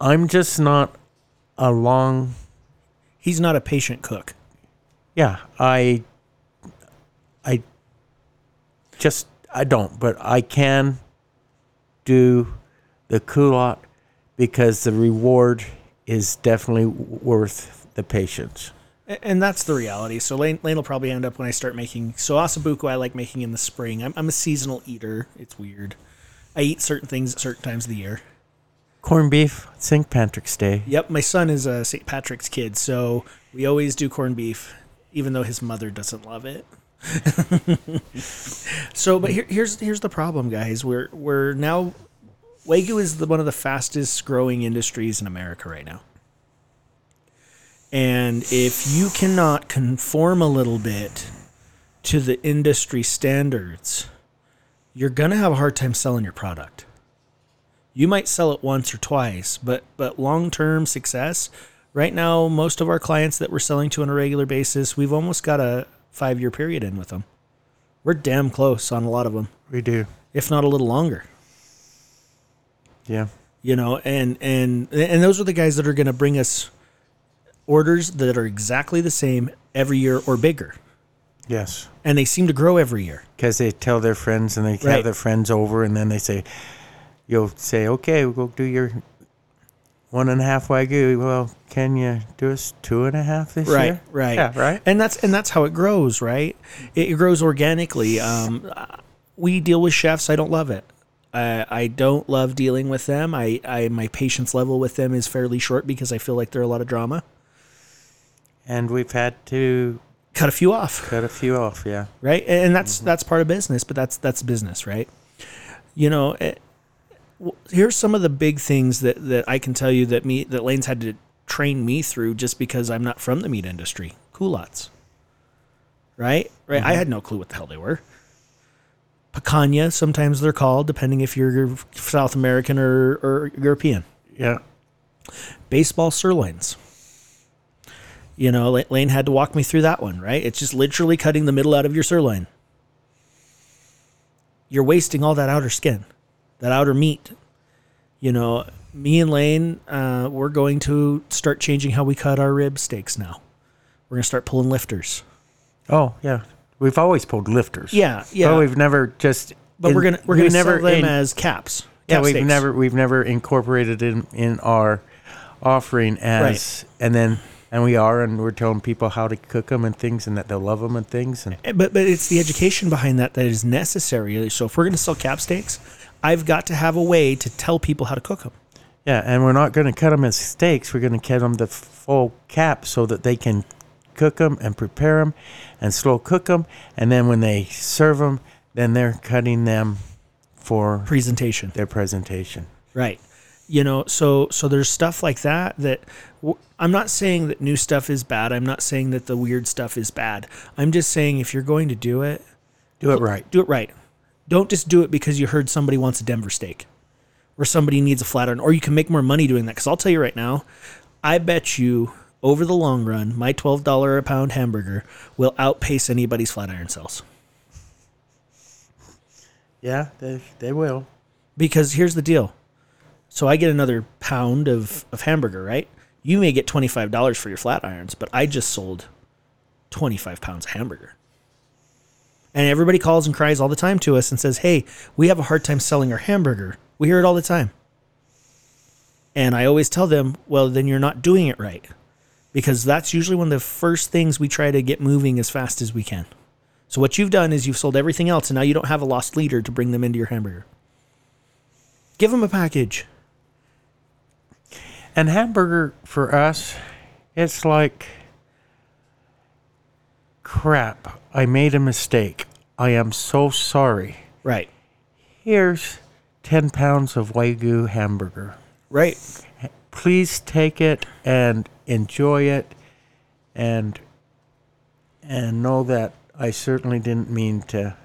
I'm just not a long. He's not a patient cook. Yeah, I, I just I don't, but I can do the culotte because the reward is definitely worth the patience. And that's the reality. So Lane, Lane will probably end up when I start making. So osso buco, I like making in the spring. I'm, I'm a seasonal eater. It's weird. I eat certain things at certain times of the year. Corned beef, St. Patrick's Day. Yep, my son is a St. Patrick's kid, so we always do corned beef, even though his mother doesn't love it. so, but here, here's here's the problem, guys. We're we're now Wagyu is the, one of the fastest growing industries in America right now. And if you cannot conform a little bit to the industry standards, you're going to have a hard time selling your product. You might sell it once or twice, but but long-term success, right now most of our clients that we're selling to on a regular basis, we've almost got a 5-year period in with them. We're damn close on a lot of them, We do. if not a little longer. Yeah. You know, and and and those are the guys that are going to bring us orders that are exactly the same every year or bigger, Yes. and they seem to grow every year. Because they tell their friends and they Right. have their friends over, and then they say, you'll say, okay, we'll go do your one and a half wagyu. Well, can you do us two and a half this right year? right Yeah, right. and that's and that's how it grows right it, it grows organically um, we deal with chefs i don't love it I, I don't love dealing with them I, I my patience level with them is fairly short because i feel like they're a lot of drama And we've had to cut a few off. cut a few off. Yeah. right? And that's mm-hmm. that's part of business but that's that's business right? You know eh, it, here's some of the big things that that i can tell you that me that lane's had to train me through just because i'm not from the meat industry. Culottes right? Right? I mm-hmm. had no clue what the hell they were. Picanha sometimes they're called depending if you're south american or, or european. Yeah. baseball sirloins. You know, Lane had to walk me through that one, right? It's just literally cutting the middle out of your sirloin. You're wasting all that outer skin, that outer meat. You know, me and Lane, uh, we're going to start changing how we cut our rib steaks now. We're going to start pulling lifters. Oh, yeah. We've always pulled lifters. Yeah, yeah. But we've never just. but we're gonna we're we gonna never sell them in- as caps. Yeah, cap we've steaks. never we've never incorporated in in our offering as and then and we are and we're telling people how to cook them and things and that they'll love them and things and Eh, But but it's the education behind that that is necessary. So if we're going to sell cap steaks, I've got to have a way to tell people how to cook them. yeah and we're not going to cut them as steaks we're going to cut them the full cap so that they can cook them and prepare them and slow cook them and then when they serve them then they're cutting them for Presentation, their presentation right? You know, so so there's stuff like that that I'm not saying that new stuff is bad. I'm not saying that the weird stuff is bad. I'm just saying if you're going to do it, do it right do it right. Don't just do it because you heard somebody wants a Denver steak or somebody needs a flat iron or you can make more money doing that. Because I'll tell you right now, I bet you over the long run, my $12 a pound hamburger will outpace anybody's flat iron sales. yeah they they will Because here's the deal. So I get another pound of, of hamburger, right? You may get $25 for your flat irons, but I just sold 25 pounds of hamburger. And everybody calls and cries all the time to us and says, Hey, we have a hard time selling our hamburger. We hear it all the time. And I always tell them, Well, then you're not doing it right. Because that's usually one of the first things we try to get moving as fast as we can. So what you've done is you've sold everything else, and now you don't have a lost leader to bring them into your hamburger. Give them a package. And hamburger for us, it's like crap. I made a mistake. I am so sorry. Right. Here's 10 pounds of Wagyu hamburger. Right. Please take it and enjoy it and and know that I certainly didn't mean to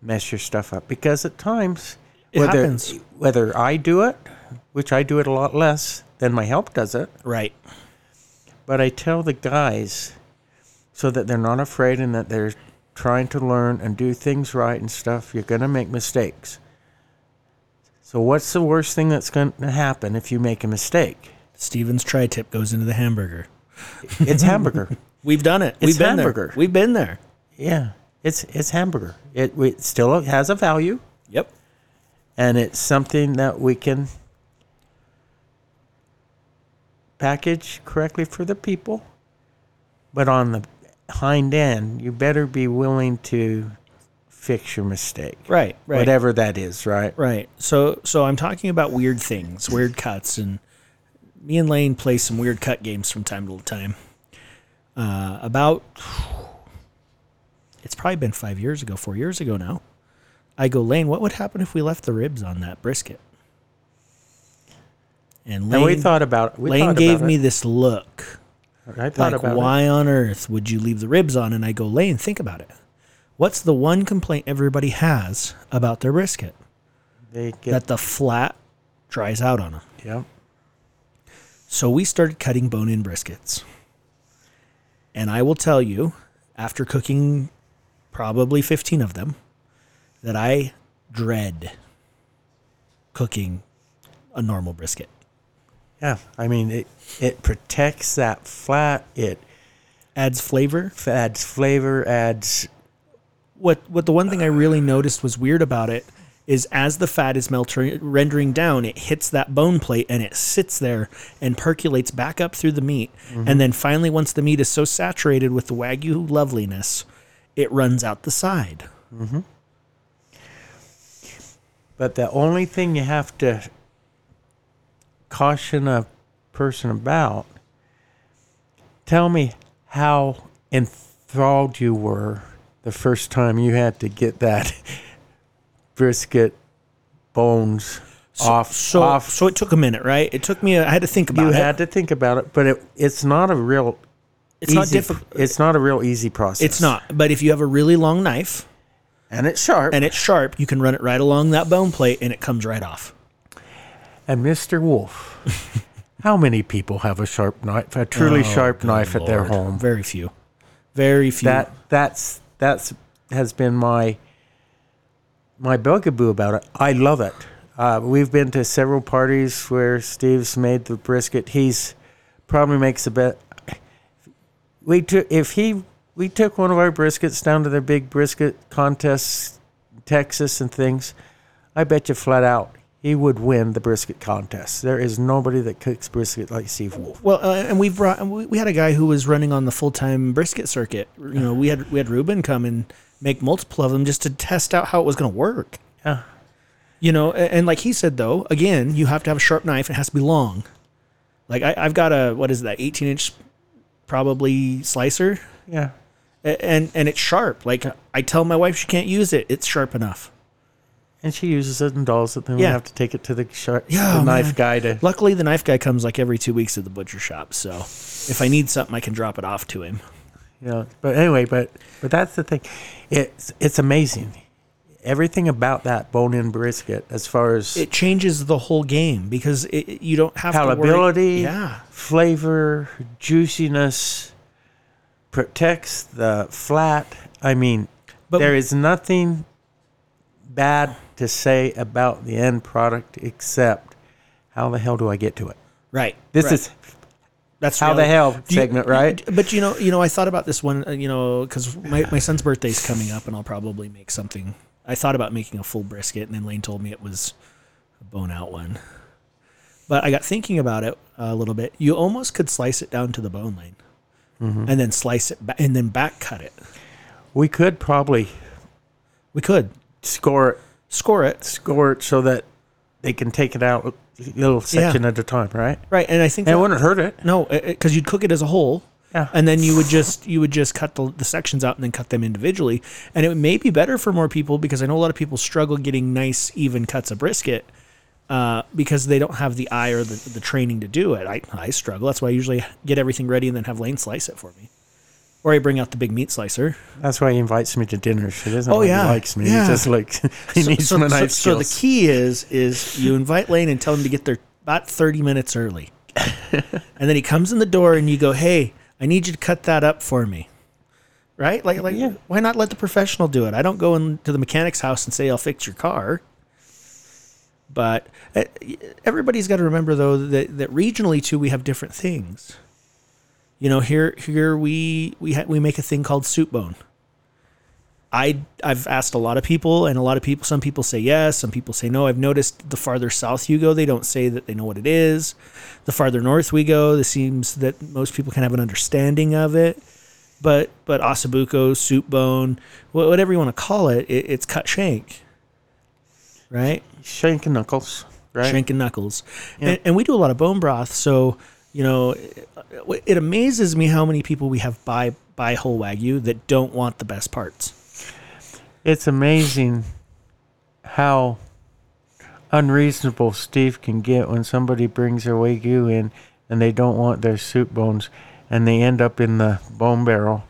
mess your stuff up because at times It whether happens. whether I do it, which I do it a lot less than my help does it, Right. but I tell the guys so that they're not afraid and that they're trying to learn and do things right and stuff. You're going to make mistakes. So, what's the worst thing that's going to happen if you make a mistake? Steven's tri tip goes into the hamburger. It's hamburger. We've done it. It's We've been hamburger. there. We've been there. yeah, it's it's hamburger. It, it still has a value, Yep. and it's something that we can package correctly for the people. But on the hind end, you better be willing to fix your mistake, Right. Right. whatever that is, right? Right. So so I'm talking about weird things, weird cuts, and me and Lane play some weird cut games from time to time. Uh, about it's probably been five years ago, four years ago now. I go, Lane, what would happen if we left the ribs on that brisket? And Lane, And we thought about we Lane thought gave about me it. this look. I thought like, about why on earth would you leave the ribs on? And I go, Lane, think about it. What's the one complaint everybody has about their brisket? They get That the flat dries out on them. yeah. So we started cutting bone in briskets. And I will tell you, after cooking probably 15 of them, that I dread cooking a normal brisket. Yeah, I mean it. It protects that flat. It Adds flavor. adds flavor. Adds What what the one thing I really noticed was weird about it is as the fat is melting rendering down, it hits that bone plate and it sits there and percolates back up through the meat. Mm-hmm. And then finally once the meat is so saturated with the wagyu loveliness, it runs out the side. Mm-hmm. But the only thing you have to caution a person about, tell me how enthralled you were the first time you had to get that brisket bones off. So off. so it took a minute, right? It took me. I had to think about You it. had to think about it, but it, it's not a real. It's not difficult. It's not a real easy process. It's not. But if you have a really long knife and it's sharp. and it's sharp, you can run it right along that bone plate and it comes right off. And Mr. Wolf, how many people have a sharp knife, a truly Oh, sharp knife at their home? Very few. Very few. That that's that's has been my my bugaboo about it. I love it. Uh, we've been to several parties where Steve's made the brisket. He's probably makes the best. We took if he we took one of our briskets down to their big brisket contests, in Texas and things. I bet you flat out he would win the brisket contest. There is nobody that cooks brisket like Steve Wolf. Well, uh, and we've brought and we we had a guy who was running on the full time brisket circuit. You know, we had we had Ruben come and make multiple of them just to test out how it was going to work. Yeah. You know, and, and like he said though, again, you have to have a sharp knife. It has to be long. Like I, I've got a what is that, eighteen inch, probably slicer, Yeah. and and it's sharp. Like I tell my wife she can't use it. It's sharp enough. And she uses it and dolls it. Then Yeah. we have to take it to the, sharp, Yeah, the knife man. guy to. Luckily, the knife guy comes like every two weeks at the butcher shop. So if I need something, I can drop it off to him. Know, but anyway, but but that's the thing. It's it's amazing. Everything about that bone-in brisket, as far as it changes the whole game because it, it- you don't have to worry. palatability, Yeah, flavor, juiciness, protects the flat. I mean, But- there is nothing bad to say about the end product except how the hell do I get to it? right. This right. is that's how the hell Do you- segment, right? But you know, you know, I thought about this one. uh, You know, because my my son's birthday is coming up, and I'll probably make something. I thought about making a full brisket, and then Lane told me it was a bone out one. But I got thinking about it a little bit. You almost could slice it down to the bone, Lane, Mm-hmm. and then slice it, ba- and then back cut it. We could probably We could score it score it, score it so that they can take it out a little section at a time, right? right? And I think And it that- wouldn't hurt it. No, because you'd cook it as a whole, Yeah. and then you would just you would just cut the, the sections out and then cut them individually, and it may be better for more people because I know a lot of people struggle getting nice even cuts of brisket uh, because they don't have the eye or the, the training to do it. I I struggle. That's why I usually get everything ready and then have Lane slice it for me, or I bring out the big meat slicer. That's why he invites me to dinner. She doesn't Oh, like yeah. he likes me. Yeah. He just like he So- needs so, my so- knife so the key is is you invite Lane and tell him to get there about thirty minutes early, and then he comes in the door and you go, "Hey, I need you to cut that up for me." Right? Like, like, Yeah. why not let the professional do it? I don't go into the mechanic's house and say I'll fix your car. But uh, everybody's got to remember though that, that regionally too we have different things. You know, here here we we ha- we make a thing called soup bone. I I've asked a lot of people, and a lot of people. Some people say yes, some people say no. I've noticed the farther south you go, they don't say that they know what it is. The farther north we go, it seems that most people can have an understanding of it. But but osso buco, soup bone, whatever you want to call it, it it's cut shank, right? Shank and knuckles, right? Shank and knuckles, Yeah. and, and we do a lot of bone broth. So you know, it, it amazes me how many people we have buy buy whole wagyu that don't want the best parts. It's amazing how unreasonable Steve can get when somebody brings their wagyu in and they don't want their soup bones and they end up in the bone barrel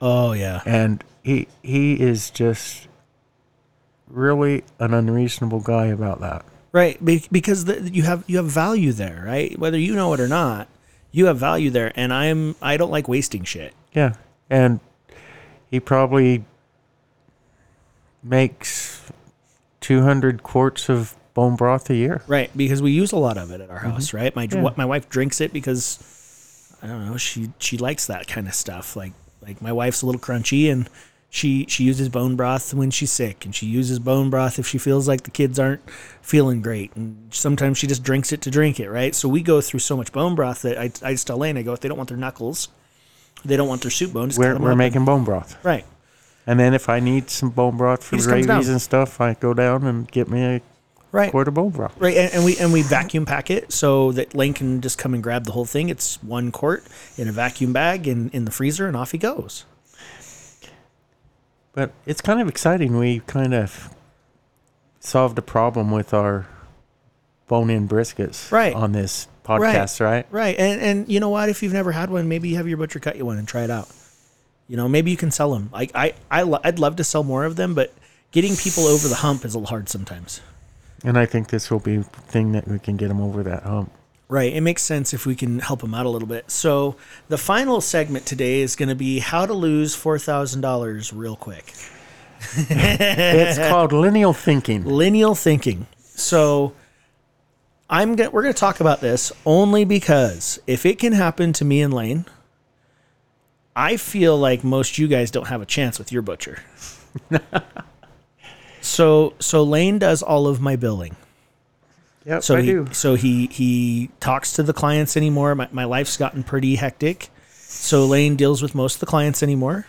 Oh yeah. and he he is just really an unreasonable guy about that. Right, because the, you have you have value there, right? Whether you know it or not, you have value there, and I'm I don't like wasting shit. Yeah. And he probably makes 200 quarts of bone broth a year. Right, because we use a lot of it at our mm-hmm. house, right? My Yeah. my wife drinks it because I don't know, she she likes that kind of stuff. Like like my wife's a little crunchy and she she uses bone broth when she's sick and she uses bone broth if she feels like the kids aren't feeling great and sometimes she just drinks it to drink it, right? So we go through so much bone broth that I I just tell Lane I go if they don't want their knuckles, they don't want their soup bones We're, we're making bone broth. right. And then if I need some bone broth for gravies and stuff, I go down and get me a Right. quart of bone broth. Right, and, and we and we vacuum pack it so that Lane can just come and grab the whole thing. It's one quart in a vacuum bag in, in the freezer, and off he goes. But it's kind of exciting. We kind of solved a problem with our bone-in briskets Right. on this podcast, right? Right, and and you know what? If you've never had one, maybe you have your butcher cut you one and try it out. You know, maybe you can sell them. Like I I I'd love to sell more of them, but getting people over the hump is a little hard sometimes. And I think this will be a thing that we can get them over that hump. Right. It makes sense if we can help them out a little bit. So the final segment today is going to be how to lose four thousand dollars real quick. it's called lineal thinking. lineal thinking. So I'm going we're going to talk about this only because if it can happen to me and Lane, I feel like most you guys don't have a chance with your butcher. so so Lane does all of my billing. Yep, So I he, do. so he he talks to the clients anymore. My my life's gotten pretty hectic. So Lane deals with most of the clients anymore.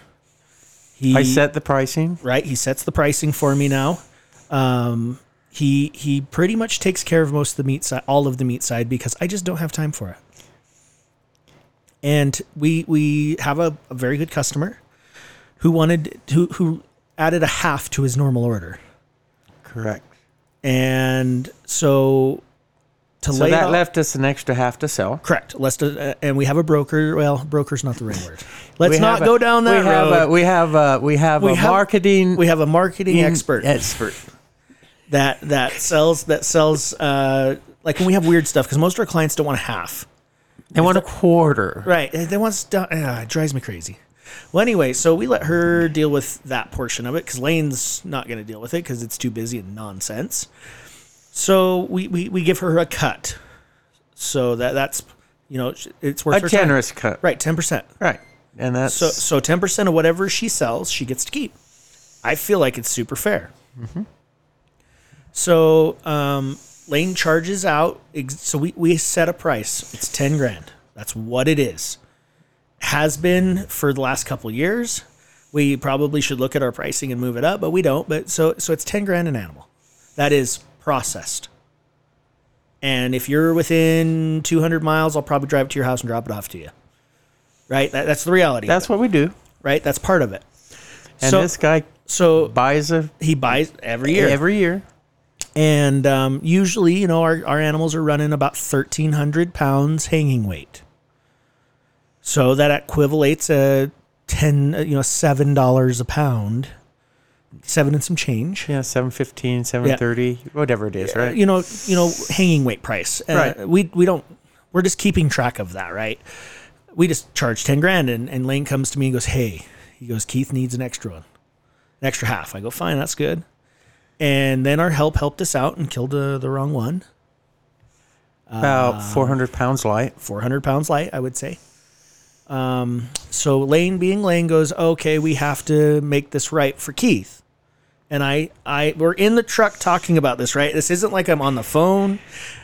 He, I set the pricing. right? He sets the pricing for me now. Um, he he pretty much takes care of most of the meat side, all of the meat side, because I just don't have time for it. And we we have a, a very good customer who wanted who who added a half to his normal order, Correct. And so to So that all- left us an extra half to sell. correct. Let's uh, and we have a broker. Well, broker's not the right word. Let's not a- go down that we have. A, we have a, we have We a have- marketing we have a marketing in- expert. Expert. that that sells that sells uh like when we have weird stuff because most of our clients don't want a half They want a quarter. right they want stuff uh, it drives me crazy well anyway so we let her deal with that portion of it because lane's not going to deal with it because it's too busy and nonsense so we, we we give her a cut so that that's you know it's worth A her time. generous cut. right 10% Right. And that's so so ten percent of whatever she sells, she gets to keep. I feel like it's super fair. So um, Lane charges out. So we we set a price. It's ten grand. That's what it is. Has been for the last couple years. We probably should look at our pricing and move it up, but we don't. But so so it's ten grand an animal. That is processed. And if you're within 200 miles, I'll probably drive it to your house and drop it off to you. Right? That, that's the reality. that's what we do. right? That's part of it. And so, this guy so buys a he buys every year, every year. and um, usually, you know, our, our animals are running about thirteen hundred pounds hanging weight. So that equivalates a ten, uh, you know, seven dollars a pound, seven and some change. Yeah, 715, 730, whatever it is, right? You know, you know, hanging weight price. Uh, Right. We we don't. We're just keeping track of that, right? We just charge ten grand, and, and Lane comes to me and goes, "Hey," he goes, "Keith needs an extra one, an extra half." I go, "Fine, that's good." And then our help helped us out and killed uh, the wrong one. About 400 pounds light. 400 pounds light, I would say. Um, so Lane being Lane goes, okay, we have to make this right for Keith. And I, I, we're in the truck talking about this, right? This isn't like I'm on the phone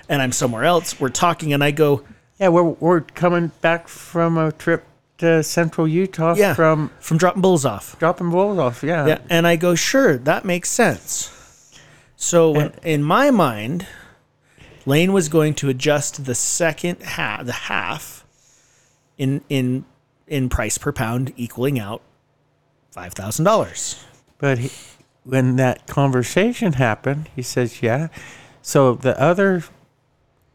and I'm somewhere else. We're talking and I go, Yeah, we're, we're coming back from a trip to central Utah yeah, from from dropping bulls off. dropping bulls off. Yeah. Yeah. And I go, sure, that makes sense. So when, in my mind, Lane was going to adjust the second half, the half in, in, in price per pound, equaling out $5,000. But he, when that conversation happened, he says, "Yeah." So the other,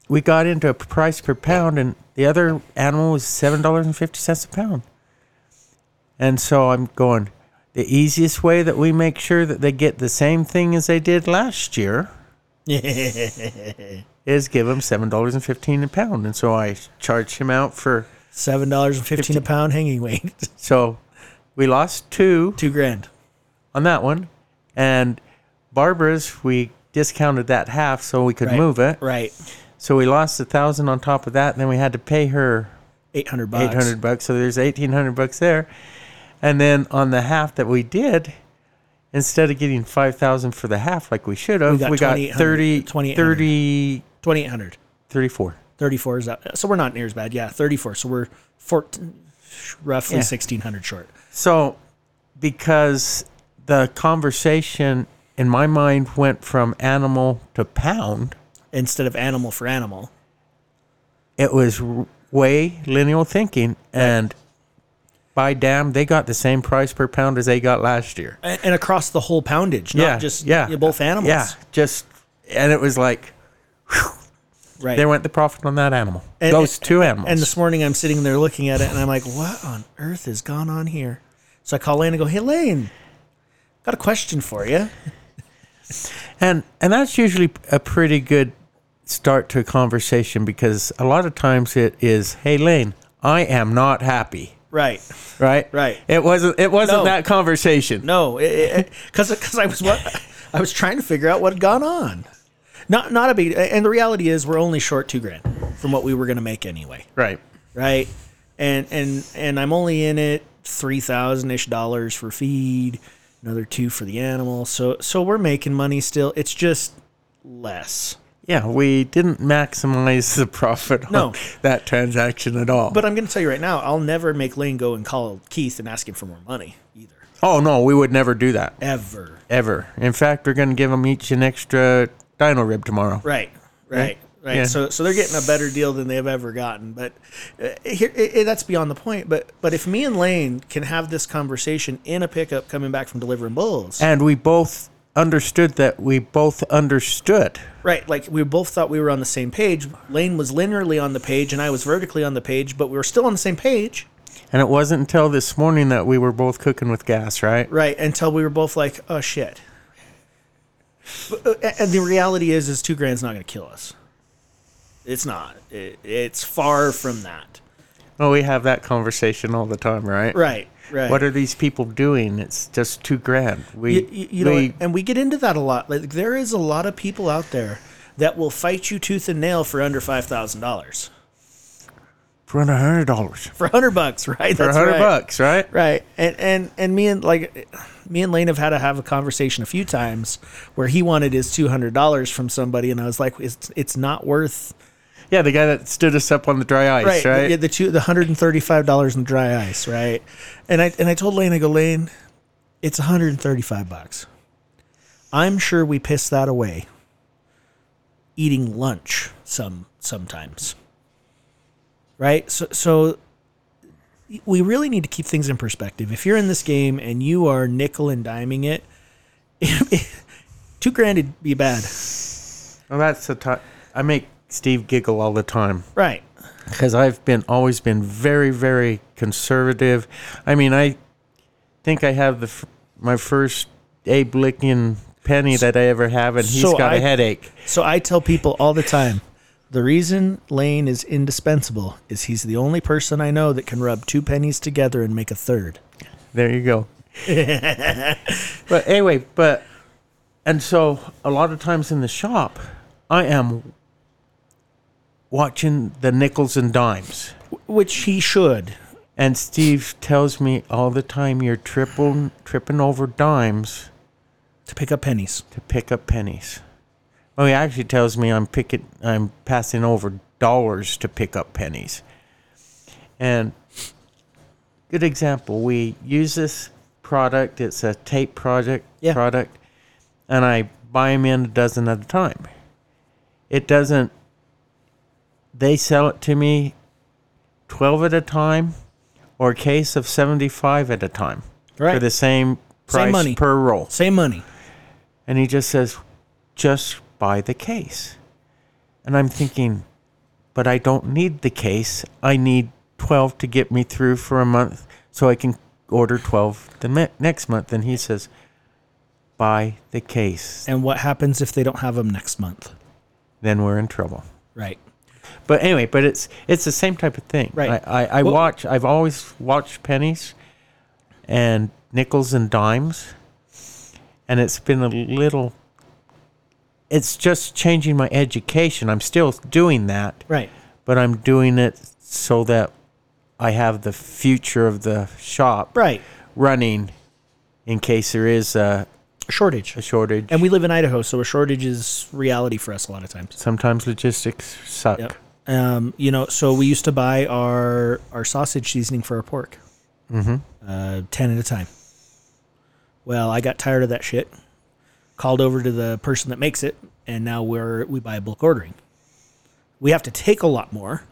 we got into a price per pound, and the other animal was seven dollars and fifty cents a pound. And so I'm going. The easiest way that we make sure that they get the same thing as they did last year is give them seven dollars and fifteen a pound. And so I charged him out for. Seven dollars and fifteen a pound hanging weight, So we lost two two grand. on that one. And Barbara's, we discounted that half so we could Right. move it. Right. So we lost a thousand on top of that, and then we had to pay her 800 bucks. eight hundred bucks. So there's eighteen hundred bucks there, and then on the half that we did, instead of getting five thousand for the half like we should have, got we got 2800 30, 2800. 30 2800. 34. 34 is that. So we're not near as bad. Yeah, 34. So we're 14, roughly Yeah. 1600 short. So, because the conversation in my mind went from animal to pound, instead of animal for animal. it was way lineal thinking, and by damn, they got the same price per pound as they got last year. And, and across the whole poundage, not Yeah, just yeah. yeah, both animals. Yeah, just and it was like Right. there went the profit on that animal. And- Those two animals. And this morning I'm sitting there looking at it and I'm like, what on earth has gone on here? So I call Lane and go, hey, Lane, got a question for you. And and that's usually a pretty good start to a conversation because a lot of times it is, "Hey Lane, I am not happy." Right. Right? Right. It wasn't it wasn't No. that conversation. No, because because I was what I was trying to figure out what had gone on. Not not a big. And the reality is, we're only short two grand from what we were going to make anyway. Right. Right. And and and I'm only in it three thousand ish dollars for feed, another two for the animal. So so we're making money still. It's just less. Yeah, we didn't maximize the profit on No. that transaction at all. But I'm going to tell you right now, I'll never make Lane go and call Keith and ask him for more money either. oh no, we would never do that Ever. ever. In fact, we're going to give them each an extra dino rib tomorrow. Right. Right. Right. Yeah. So so they're getting a better deal than they've ever gotten. But uh, here i i- that's beyond the point. But but if me and Lane can have this conversation in a pickup coming back from delivering bulls, And we both understood that we both understood. right? Like we both thought we were on the same page. Lane was linearly on the page, and I was vertically on the page, but we were still on the same page. And it wasn't until this morning that we were both cooking with gas, right? Right. Until we were both like, oh shit. But, uh, and the reality is, is two grand's not going to kill us. It's not. It, it's far from that. Well, we have that conversation all the time, right? Right. Right. What are these people doing? It's just two grand. We, you, you, you know, we- and we get into that a lot. Like there is a lot of people out there that will fight you tooth and nail for under five thousand dollars for a hundred dollars for hundred bucks, right? for a hundred right. bucks, right? right? And and and me and like me and Lane have had to have a conversation a few times where he wanted his two hundred dollars from somebody, and I was like, it's it's not worth Yeah, the guy that stood us up on the dry ice, right. right? The, the two the hundred and thirty five dollars in dry ice, right? And I and I told Lane, I go, Lane, it's one hundred and thirty five bucks. I'm sure we piss that away eating lunch some sometimes. Right? So so we really need to keep things in perspective. If you're in this game and you are nickel and diming it, two grand would be bad. Well, that's the time. I make Steve giggle all the time Right. because I've been always been very, very conservative. I mean, I think I have the my first Abe Lincoln penny that I ever have, and he's So got a I- headache. So I tell people all the time, the reason Lane is indispensable is he's the only person I know that can rub two pennies together and make a third. There you go. but anyway, but and so a lot of times in the shop, I am watching the nickels and dimes. Which he should. And Steve tells me all the time you're tripping tripping over dimes To pick up pennies. to pick up pennies. Well, he actually tells me I'm picking I'm passing over dollars to pick up pennies. And good example, we use this product. It's a tape project Yeah. product, and I buy them in a dozen at a time. It doesn't. They sell it to me twelve at a time, or a case of seventy-five at a time Right. for the same price Same money. per roll. Same money. And he just says, just buy the case. And I'm thinking, but I don't need the case. I need 12 to get me through for a month so I can order 12 the me- next month. And he says, buy the case. And what happens if they don't have them next month? Then we're in trouble. Right. But anyway, but it's it's the same type of thing. Right. I, I, I Well- watch. I've always watched pennies, and nickels and dimes, and it's been a little. It's just changing my education. I'm still doing that, Right. but I'm doing it so that I have the future of the shop Right. running in case there is a, Shortage. a shortage. And we live in Idaho, so a shortage is reality for us a lot of times. Sometimes logistics suck. Yep. Um, you know, so we used to buy our our sausage seasoning for our pork, Mm-hmm. uh, ten at a time. Well, I got tired of that shit. Called over to the person that makes it, and now we're we buy bulk ordering. We have to take a lot more,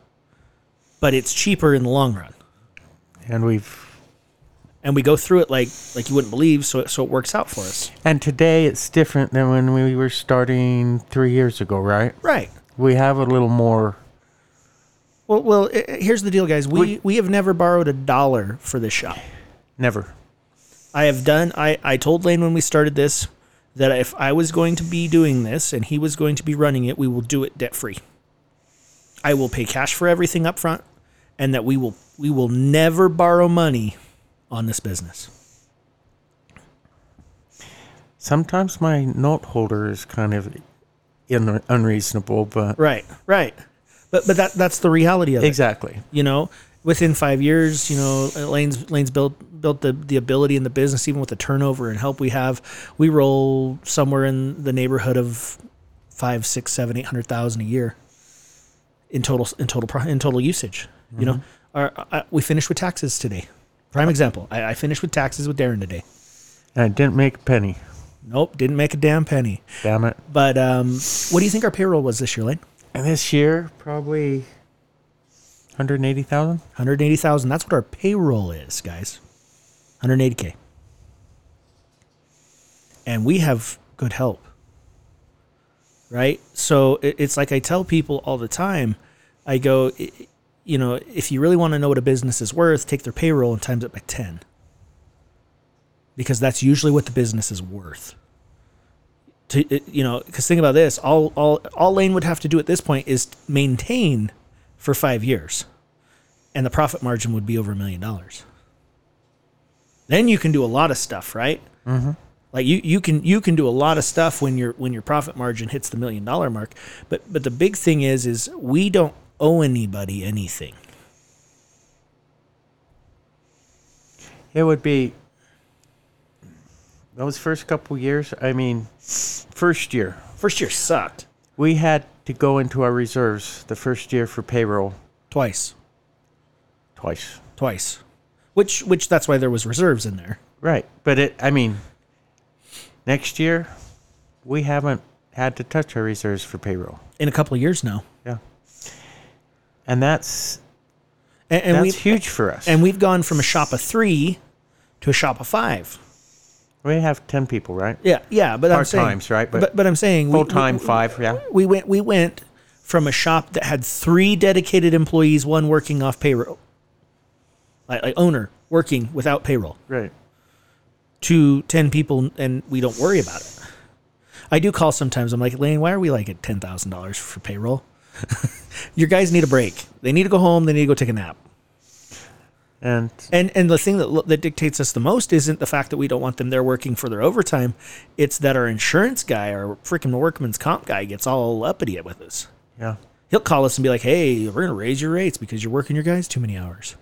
but it's cheaper in the long run, And we've and we go through it like like you wouldn't believe. So it, so it works out for us. and today it's different than when we were starting three years ago, right? Right. We have a little more. Well, well. Here's the deal, guys. We We- we have never borrowed a dollar for this shop. Never. I have done. I, I told Lane when we started this that if I was going to be doing this and he was going to be running it, we will do it debt free. I will pay cash for everything up front, and that we will we will never borrow money on this business. Sometimes my note holder is kind of in, unreasonable, but Right, right. But but that that's the reality of it. exactly. You know, within five years, you know, Lane's Lane's built built the the ability in the business, even with the turnover and help we have. We roll somewhere in the neighborhood of five, six, seven, eight hundred thousand a year in total in total in total usage. You know, our, uh, we finished with taxes today. Prime example. I, I finished with taxes with Darren today. And I didn't make a penny. Nope, didn't make a damn penny. Damn it. But um, what do you think our payroll was this year, Lane? And this year, probably 180,000. 180,000. That's what our payroll is, guys. 180K. And we have good help. Right? So it's like I tell people all the time I go, you know, if you really want to know what a business is worth, take their payroll and times it by 10. Because that's usually what the business is worth. To, you know, because think about this all, all, all Lane would have to do at this point is maintain for five years and the profit margin would be over a million dollars. Then you can do a lot of stuff, right? Mm-hmm. Like you, you can you can do a lot of stuff when your when your profit margin hits the million dollar mark. But but the big thing is is we don't owe anybody anything. It would be those first couple years. I mean, first year, First year sucked we had to go into our reserves the first year for payroll twice, twice. twice, which which that's why there was reserves in there. Right. But it, I mean, next year, we haven't had to touch our reserves for payroll. In a couple of years now, Yeah. And that's, and, and that's huge for us. and we've gone from a shop of three to a shop of five. we have 10 people, right? Yeah, yeah, but I'm Part saying, times, right? But, But but I'm saying Full time, five, yeah. we went we went from a shop that had three dedicated employees, one working off payroll, like, like owner working without payroll, Right. to ten people, and we don't worry about it. I do call sometimes. I'm like, Lane, why are we like at ten thousand dollars for payroll? Your guys need a break. They need to go home. They need to go take a nap. And And and the thing that that dictates us the most isn't the fact that we don't want them there working for their overtime. It's that our insurance guy, our freaking workman's comp guy, gets all uppity with us. yeah. He'll call us and be like, "Hey, we're gonna raise your rates because you're working your guys too many hours."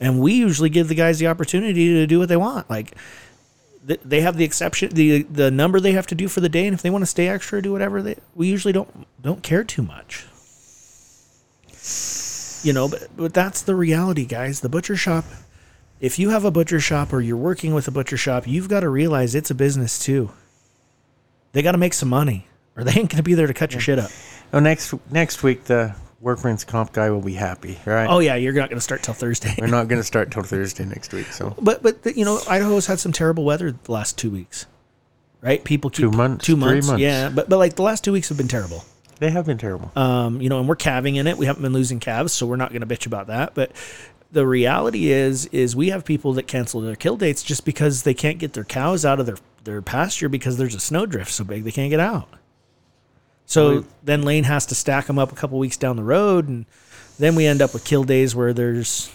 And we usually give the guys the opportunity to do what they want. Like th- they have the exception, the the number they have to do for the day, and if they want to stay extra, do whatever they. We usually don't don't care too much. You know, but but that's the reality, guys. The butcher shop. If you have a butcher shop or you're working with a butcher shop, you've got to realize it's a business too. They got to make some money, or they ain't gonna be there to cut your shit up. Oh, next next week the workman's comp guy will be happy, right? Oh yeah, you're not going to start till Thursday. We're not going to start till Thursday next week, so but but you know, Idaho's had some terrible weather the last two weeks, right? People keep Two months, two three months, months. yeah. But but like the last two weeks have been terrible. they have been terrible. Um, you know, and we're calving in it. We haven't been losing calves, so we're not going to bitch about that. But the reality is, is we have people that cancel their kill dates just because they can't get their cows out of their their pasture because there's a snowdrift so big they can't get out. So then Lane has to stack them up a couple weeks down the road, and then we end up with kill days where there's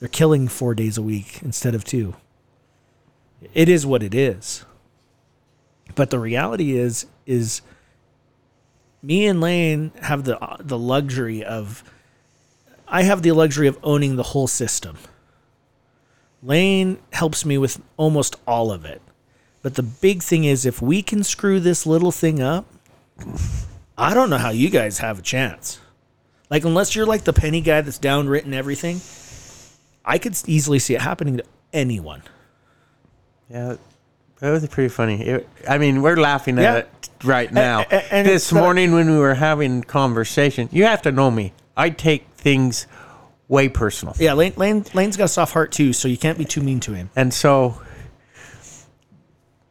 they're killing four days a week instead of two. It is what it is. But the reality is, is me and Lane have the the luxury of I have the luxury of owning the whole system. Lane helps me with almost all of it. But the big thing is if we can screw this little thing up, I don't know how you guys have a chance. Like unless you're like the penny guy that's downwritten everything, I could easily see it happening to anyone. Yeah, that was pretty funny. It, I mean, we're laughing at Yeah. it right now. a- and this morning when we were having conversation, you have to know me. I take things way personal, Yeah, Lane, Lane Lane's got a soft heart too, so you can't be too mean to him. and so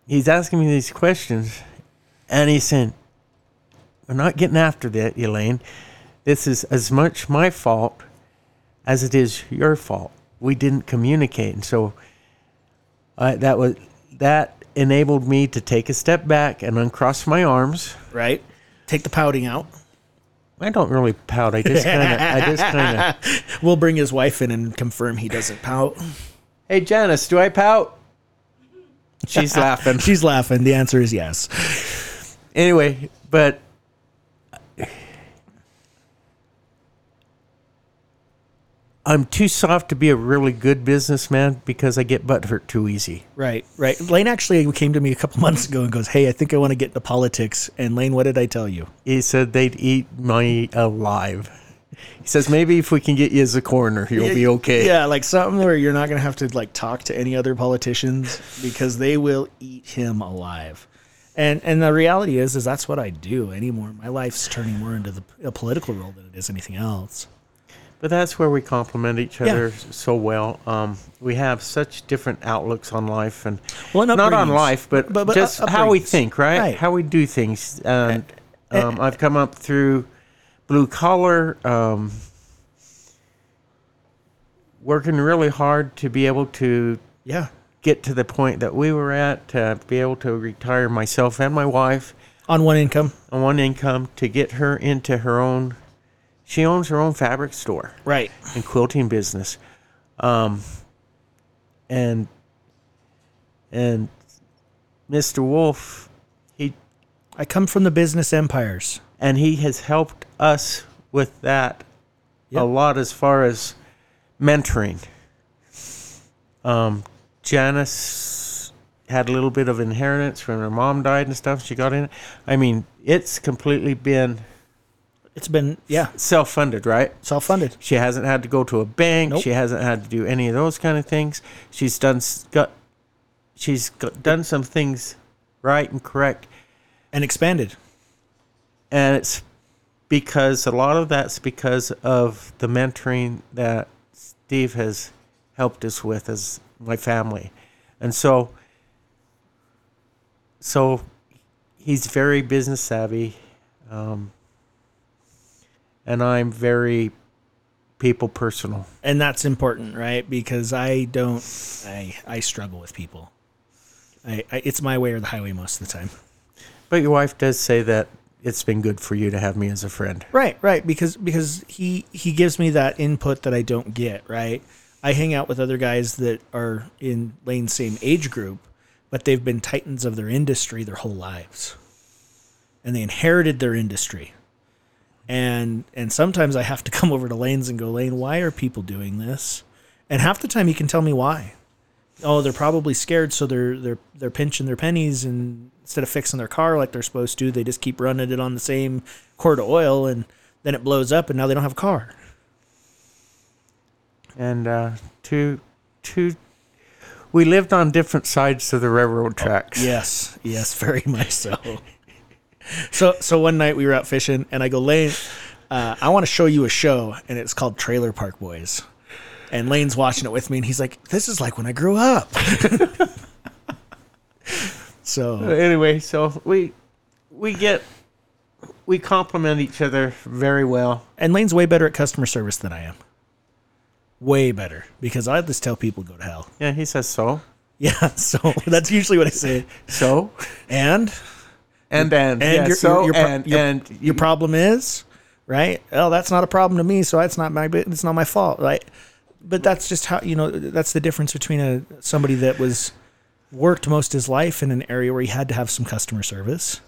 he's asking me these questions, and he's saying, "We're not getting after that, Elaine. This is as much my fault as it is your fault. We didn't communicate, and so I that was that enabled me to take a step back and uncross my arms. Right? Take the pouting out. I don't really pout. I just kind of, I just kind of. We'll bring his wife in and confirm he doesn't pout. Hey Janice, do I pout? She's laughing. She's laughing. The answer is yes. anyway, but I'm too soft to be a really good businessman because I get butt hurt too easy. Right, right. Lane actually came to me a couple months ago and goes, "Hey, I think I want to get into politics." And Lane, what did I tell you? He said they'd eat me alive. He says maybe if we can get you as a coroner, you'll be okay. Yeah, like something where you're not gonna have to like talk to any other politicians because they will eat him alive. And and the reality is, is that's what I do anymore. My life's turning more into the a political role than it is anything else. But that's where we complement each Yeah. other so well. Um, we have such different outlooks on life, and Well, not on life, but, But- but just up- how we think, right? Right. How we do things. And um, I've come up through blue collar, um, working really hard to be able to Yeah, get to the point that we were at, to be able to retire myself and my wife on one income. on one income, to get her into her own. She owns her own fabric store Right. and quilting business. Um, and and Mr. Wolf, he I come from the business empires. and he has helped us with that Yep. a lot as far as mentoring. Um, Janice had a little bit of inheritance when her mom died and stuff. She got in. I mean, it's completely been It's been yeah self funded, right? self funded. She hasn't had to go to a bank. Nope. She hasn't had to do any of those kind of things. She's done got she's got, done some things right and correct, and expanded. and it's because a lot of that's because of the mentoring that Steve has helped us with as my family, and so so he's very business savvy, um, and I'm very people personal. and that's important right? Because i don't i i struggle with people. I, I it's my way or the highway most of the time. But your wife does say that it's been good for you to have me as a friend. right right because because he he gives me that input that i don't get right? I hang out with other guys that are in lane's same age group but they've been titans of their industry their whole lives. And they inherited their industry and and sometimes I have to come over to Lane's and go, Lane, why are people doing this? And half the time he can tell me why. Oh, they're probably scared, so they're they're they're pinching their pennies and instead of fixing their car like they're supposed to, they just keep running it on the same quart of oil and then it blows up and now they don't have a car. And uh, two, two, we lived on different sides of the railroad tracks. Yes, yes, very much so. So so one night we were out fishing and I go, Lane, uh, I want to show you a show and it's called Trailer Park Boys. And Lane's watching it with me and he's like, This is like when I grew up. so Anyway, so we we get we complement each other very well. and Lane's way better at customer service than I am. Way better. Because I just tell people to go to hell. Yeah, he says so, Yeah, so that's usually what I say. so, And and and, And yeah, your- so your- your and your- and your problem is right? Well that's not a problem to me so it's not my it's not my fault right? But that's just how you know that's the difference between a somebody that was worked most his life in an area where he had to have some customer service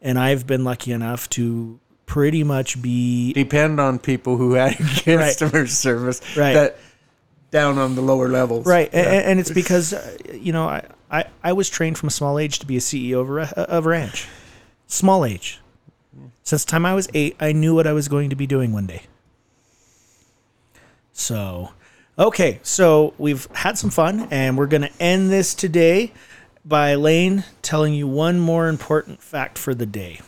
and I've been lucky enough to pretty much be Depend on people who had customer service Right. that down on the lower levels. right, Yeah. and, and it's because uh, you know I, I I was trained from a small age to be a CEO of a, of a ranch, small age. Since the time I was eight, I knew what I was going to be doing one day. So, okay, so we've had some fun, and we're going to end this today by Lane telling you one more important fact for the day.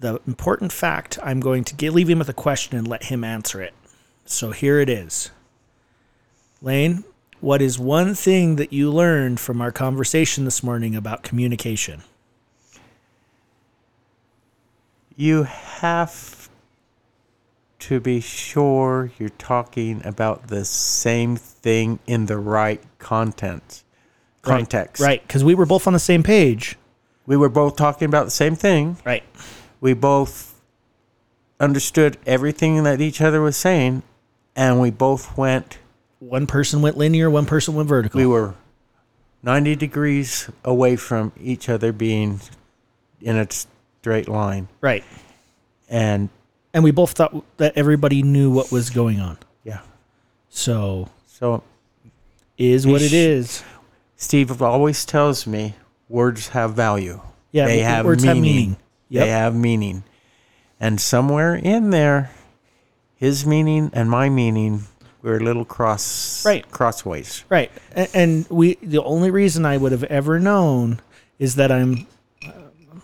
The important fact, I'm going to give, leave him with a question and let him answer it. So here it is. Lane, what is one thing that you learned from our conversation this morning about communication? you have to be sure you're talking about the same thing in the right content context. Right, because we were both on the same page. We were both talking about the same thing. Right. We both understood everything that each other was saying, and we both went. One person went linear, one person went vertical. We were 90 degrees away from each other being in a straight line. right. And And we both thought that everybody knew what was going on. yeah. So, So is what it is. Steve always tells me words have value. Yeah, they have words have meaning. meaning. Yep. They have meaning. And somewhere in there, his meaning and my meaning were a little cross Right. crossways. Right. And, and we the only reason I would have ever known is that I'm uh,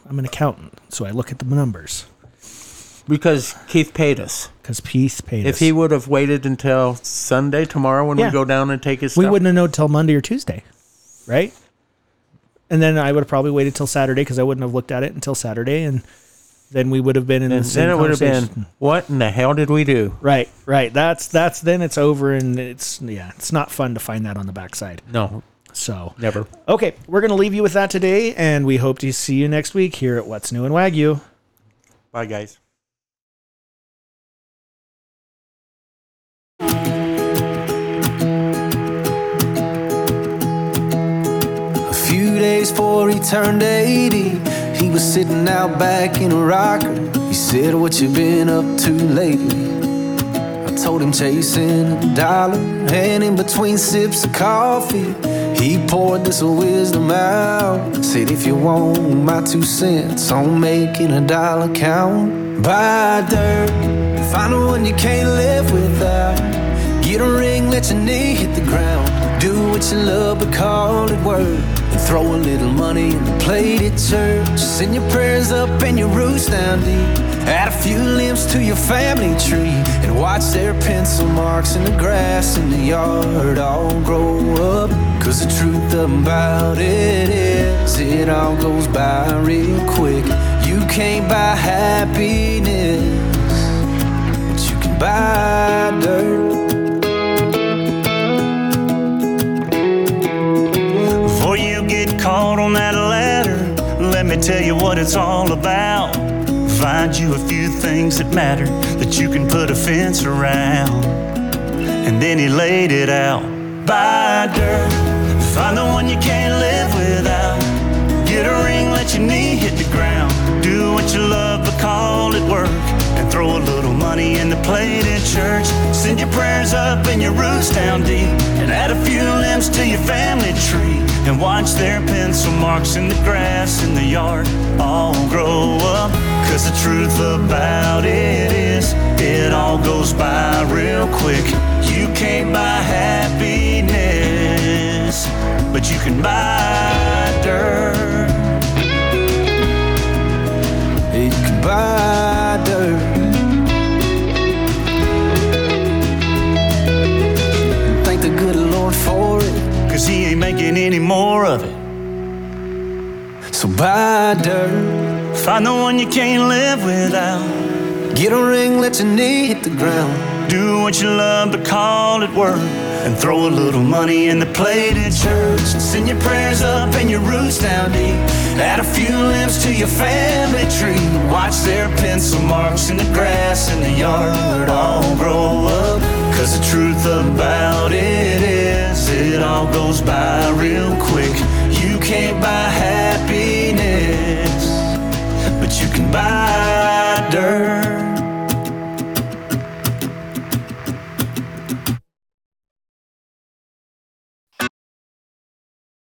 I'm an accountant, so I look at the numbers Because Keith paid us. because Keith paid If us. If he would have waited until Sunday tomorrow when Yeah. we go down and take his we stuff, wouldn't have known till Monday or Tuesday, right? And then I would have probably waited till Saturday because I wouldn't have looked at it until Saturday, and then we would have been in and the same then it would have been, what in the hell did we do? Right, right. That's that's then it's over, and it's yeah, it's not fun to find that on the backside. No, So never. okay, we're gonna leave you with that today, and we hope to see you next week here at What's New in Wagyu. Bye, guys. A few days before he turned 80, he was sitting out back in a rocker. He said, What you been up to lately? I told him chasing a dollar, and in between sips of coffee, he poured this wisdom out. Said, If you want my two cents on making a dollar count, buy dirt, find the one you can't live without. Get a ring, let your knee hit the ground. Do what you love, but call it work. And throw a little money in the plate at church. Send your prayers up and your roots down deep. Add a few limbs to your family tree. And watch their pencil marks in the grass in the yard all grow up. Cause the truth about it is, it all goes by real quick. You can't buy happiness, but you can buy dirt. Caught on that ladder, let me tell you what it's all about. Find you a few things that matter that you can put a fence around. And then he laid it out. Buy dirt, find the one you can't live without. Get a ring, let your knee hit the ground. Do what you love, but call it work. And throw a little money in the plate at church. Send your prayers up and your roots down deep. And add a few limbs to your family tree. And watch their pencil marks in the grass in the yard all grow up. Cause the truth about it is, it all goes by real quick. You can't buy happiness, but you can buy dirt. You can buy dirt. Thank the good Lord for it. Cause he ain't making any more of it. So buy dirt. Find the one you can't live without. Get a ring, let your knee hit the ground. Do what you love, but call it work. And throw a little money in the plate at church. Send your prayers up and your roots down deep. Add a few limbs to your family tree. Watch their pencil marks in the grass in the yard all grow up. Cause the truth about it is, it all goes by real quick. You can't buy happiness, but you can buy dirt.